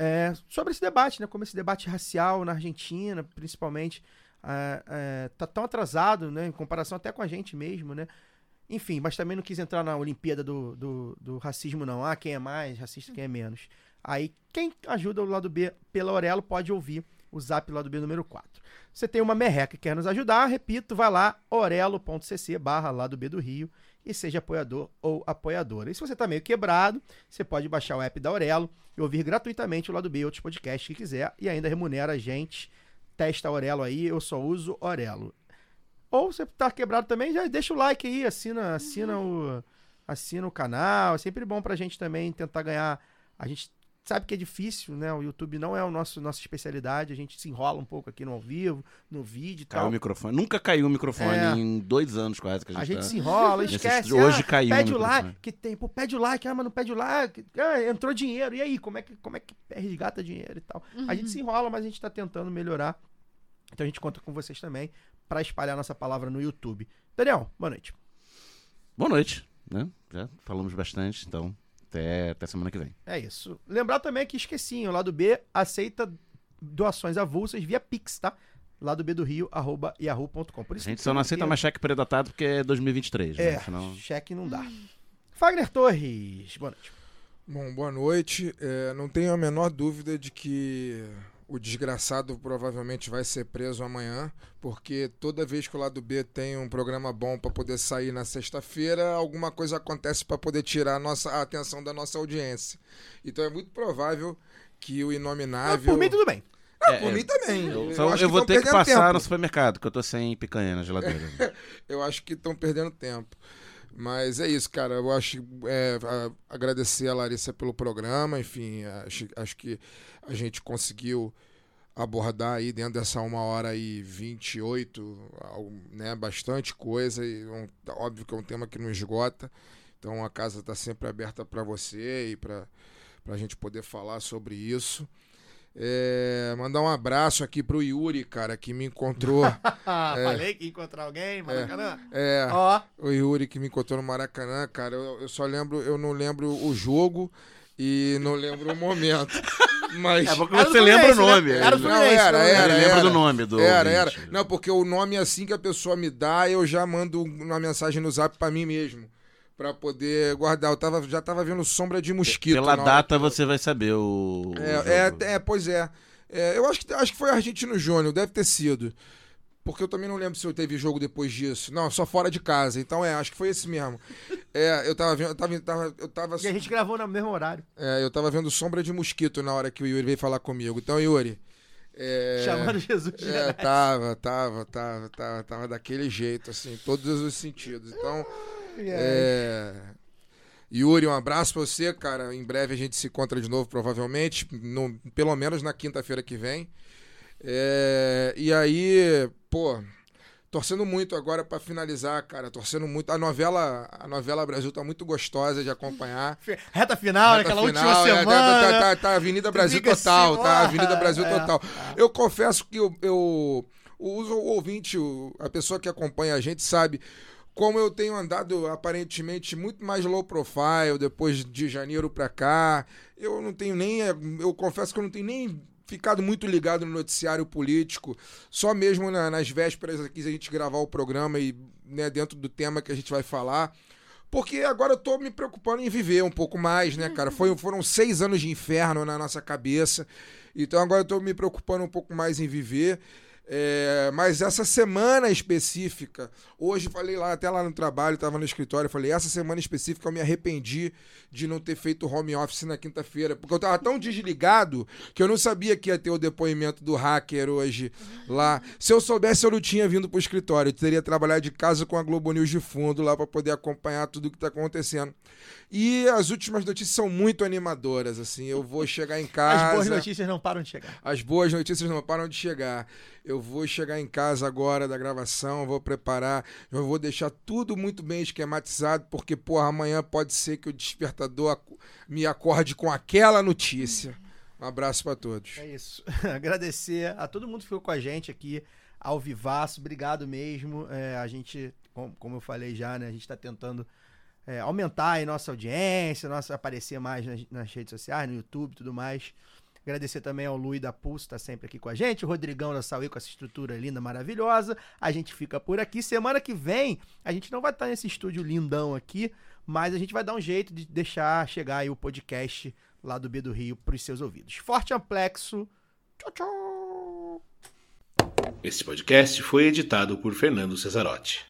é, sobre esse debate, né, como esse debate racial na Argentina, principalmente, é, é, tá tão atrasado, né, em comparação até com a gente mesmo, né. Enfim, mas também não quis entrar na Olimpíada do, do, do racismo, não. Ah, quem é mais racista, quem é menos. Aí, quem ajuda o lado B pela Aurelo pode ouvir o zap lado B número 4. Você tem uma merreca que quer nos ajudar, repito, vai lá, orelo.cc barra lado B do Rio e seja apoiador ou apoiadora. E se você tá meio quebrado, você pode baixar o app da Aurelo e ouvir gratuitamente o lado B e outros podcasts que quiser e ainda remunera a gente. Testa a Aurelo aí, eu só uso Aurelo. Ou você tá quebrado também, já deixa o like aí, assina, assina o assina o canal. É sempre bom pra gente também tentar ganhar. A gente sabe que é difícil, né? O YouTube não é o nosso nossa especialidade, a gente se enrola um pouco aqui no ao vivo, no vídeo e Caiu tal. o microfone. Nunca caiu o microfone É. em dois anos quase que a gente, A gente tá se enrola, esquece. estúdio. Hoje ah, caiu Pede o o like, que tem, pô, pede o like, ah, mas não pede o like. Ah, entrou dinheiro. E aí, como é que, como é que resgata dinheiro e tal? A gente se enrola, mas a gente tá tentando melhorar. Então a gente conta com vocês também pra espalhar nossa palavra no YouTube. Daniel, boa noite. Boa noite, né? Já falamos bastante, então até, até semana que vem. É isso. Lembrar também que esqueci, o lado B aceita doações avulsas via Pix, tá? Lado B do Rio, arroba yahoo.com. Por A gente só não aceita mais cheque predatado porque é 2023, né? É, Senão- cheque não dá. Fagner Torres, boa noite. Bom, boa noite. É, não tenho a menor dúvida de que o desgraçado provavelmente vai ser preso amanhã, porque toda vez que o lado B tem um programa bom para poder sair na sexta-feira, alguma coisa acontece para poder tirar a, nossa, a atenção da nossa audiência. Então é muito provável que o Mas inominável. por mim, tudo bem. Ah, É, por é, mim também. Eu, Eu eu que vou ter que passar tempo. no supermercado, porque eu tô sem picanha na geladeira. Eu acho que estão perdendo tempo. Mas é isso, cara. Eu acho é, a- agradecer a Larissa pelo programa. Enfim, acho, acho que a gente conseguiu abordar aí dentro dessa uma hora e 28, algo, né, bastante coisa. E um- óbvio que é um tema que não esgota. Então a casa está sempre aberta para você e para a gente poder falar sobre isso. É, mandar um abraço aqui pro Yuri, cara, que me encontrou. Ah, É. falei que ia encontrar alguém, Maracanã. É, Ó, o Yuri que me encontrou no Maracanã, cara, eu, eu só lembro, eu não lembro o jogo e não lembro o momento. Mas. É porque você lembra o nome. né? Era do Não, era, era. Ele lembra era. do nome do Era, era. Não, porque o nome assim que a pessoa me dá, eu já mando uma mensagem no zap pra mim mesmo. Pra poder guardar. Eu tava, já tava vendo sombra de mosquito. Pela data que eu- você vai saber o. o É, jogo. é, é, pois é. É, eu acho que, acho que foi Argentino Júnior, deve ter sido. Porque eu também não lembro se eu teve jogo depois disso. Não, só fora de casa. Então é, acho que foi esse mesmo. É, eu tava vendo, eu tava, tava- eu tava, E a gente gravou no mesmo horário. é, eu tava vendo sombra de mosquito na hora que o Yuri veio falar comigo. Então, Yuri. é, Chamando Jesus de é, tava, tava, tava, tava, tava daquele jeito, assim, todos os sentidos. Então, é, Yuri, um abraço pra você, cara. Em breve a gente se encontra de novo, provavelmente, no- pelo menos na quinta-feira que vem. É, e aí, pô, torcendo muito agora pra finalizar, cara. Torcendo muito. A novela, a novela Brasil tá muito gostosa de acompanhar. Reta final, Reta naquela final, última é, tá- semana. Tá, tá, tá Avenida Brasil fica total, assim, tá? Avenida Brasil é. total. Eu confesso que eu, eu o uso- o ouvinte, o- a pessoa que acompanha a gente sabe como eu tenho andado aparentemente muito mais low profile depois de janeiro pra cá, eu não tenho nem. Eu confesso que eu não tenho nem ficado muito ligado no noticiário político, só mesmo na- nas vésperas aqui a gente gravar o programa e né, dentro do tema que a gente vai falar. Porque agora eu tô me preocupando em viver um pouco mais, né, cara? Foi, foram seis anos de inferno na nossa cabeça. Então agora eu tô me preocupando um pouco mais em viver. É, mas essa semana específica, hoje falei lá, até lá no trabalho, tava no escritório, falei, essa semana específica eu me arrependi de não ter feito home office na quinta-feira, porque eu tava tão desligado que eu não sabia que ia ter o depoimento do hacker hoje lá. Se eu soubesse, eu não tinha vindo pro escritório, eu teria trabalhado de casa com a Globo News de fundo lá para poder acompanhar tudo que tá acontecendo. E as últimas notícias são muito animadoras, assim, eu vou chegar em casa... As boas notícias não param de chegar. As boas notícias não param de chegar. Eu vou chegar em casa agora da gravação, vou preparar, eu vou deixar tudo muito bem esquematizado, porque, porra, amanhã pode ser que o despertador me acorde com aquela notícia. Um abraço pra todos. É isso. Agradecer a todo mundo que ficou com a gente aqui ao vivaço. Obrigado mesmo. É, a gente, com- como eu falei já, né? A gente tá tentando é, aumentar nossa audiência, nossa, aparecer mais nas, nas redes sociais, no YouTube tudo mais. Agradecer também ao Luiz da Pulse, tá sempre aqui com a gente. O Rodrigão da Saúde com essa estrutura linda, maravilhosa. A gente fica por aqui. Semana que vem, a gente não vai estar nesse estúdio lindão aqui, mas a gente vai dar um jeito de deixar chegar aí o podcast lá do B do Rio pros seus ouvidos. Forte amplexo. Tchau, tchau. Esse podcast foi editado por Fernando Cesarotti.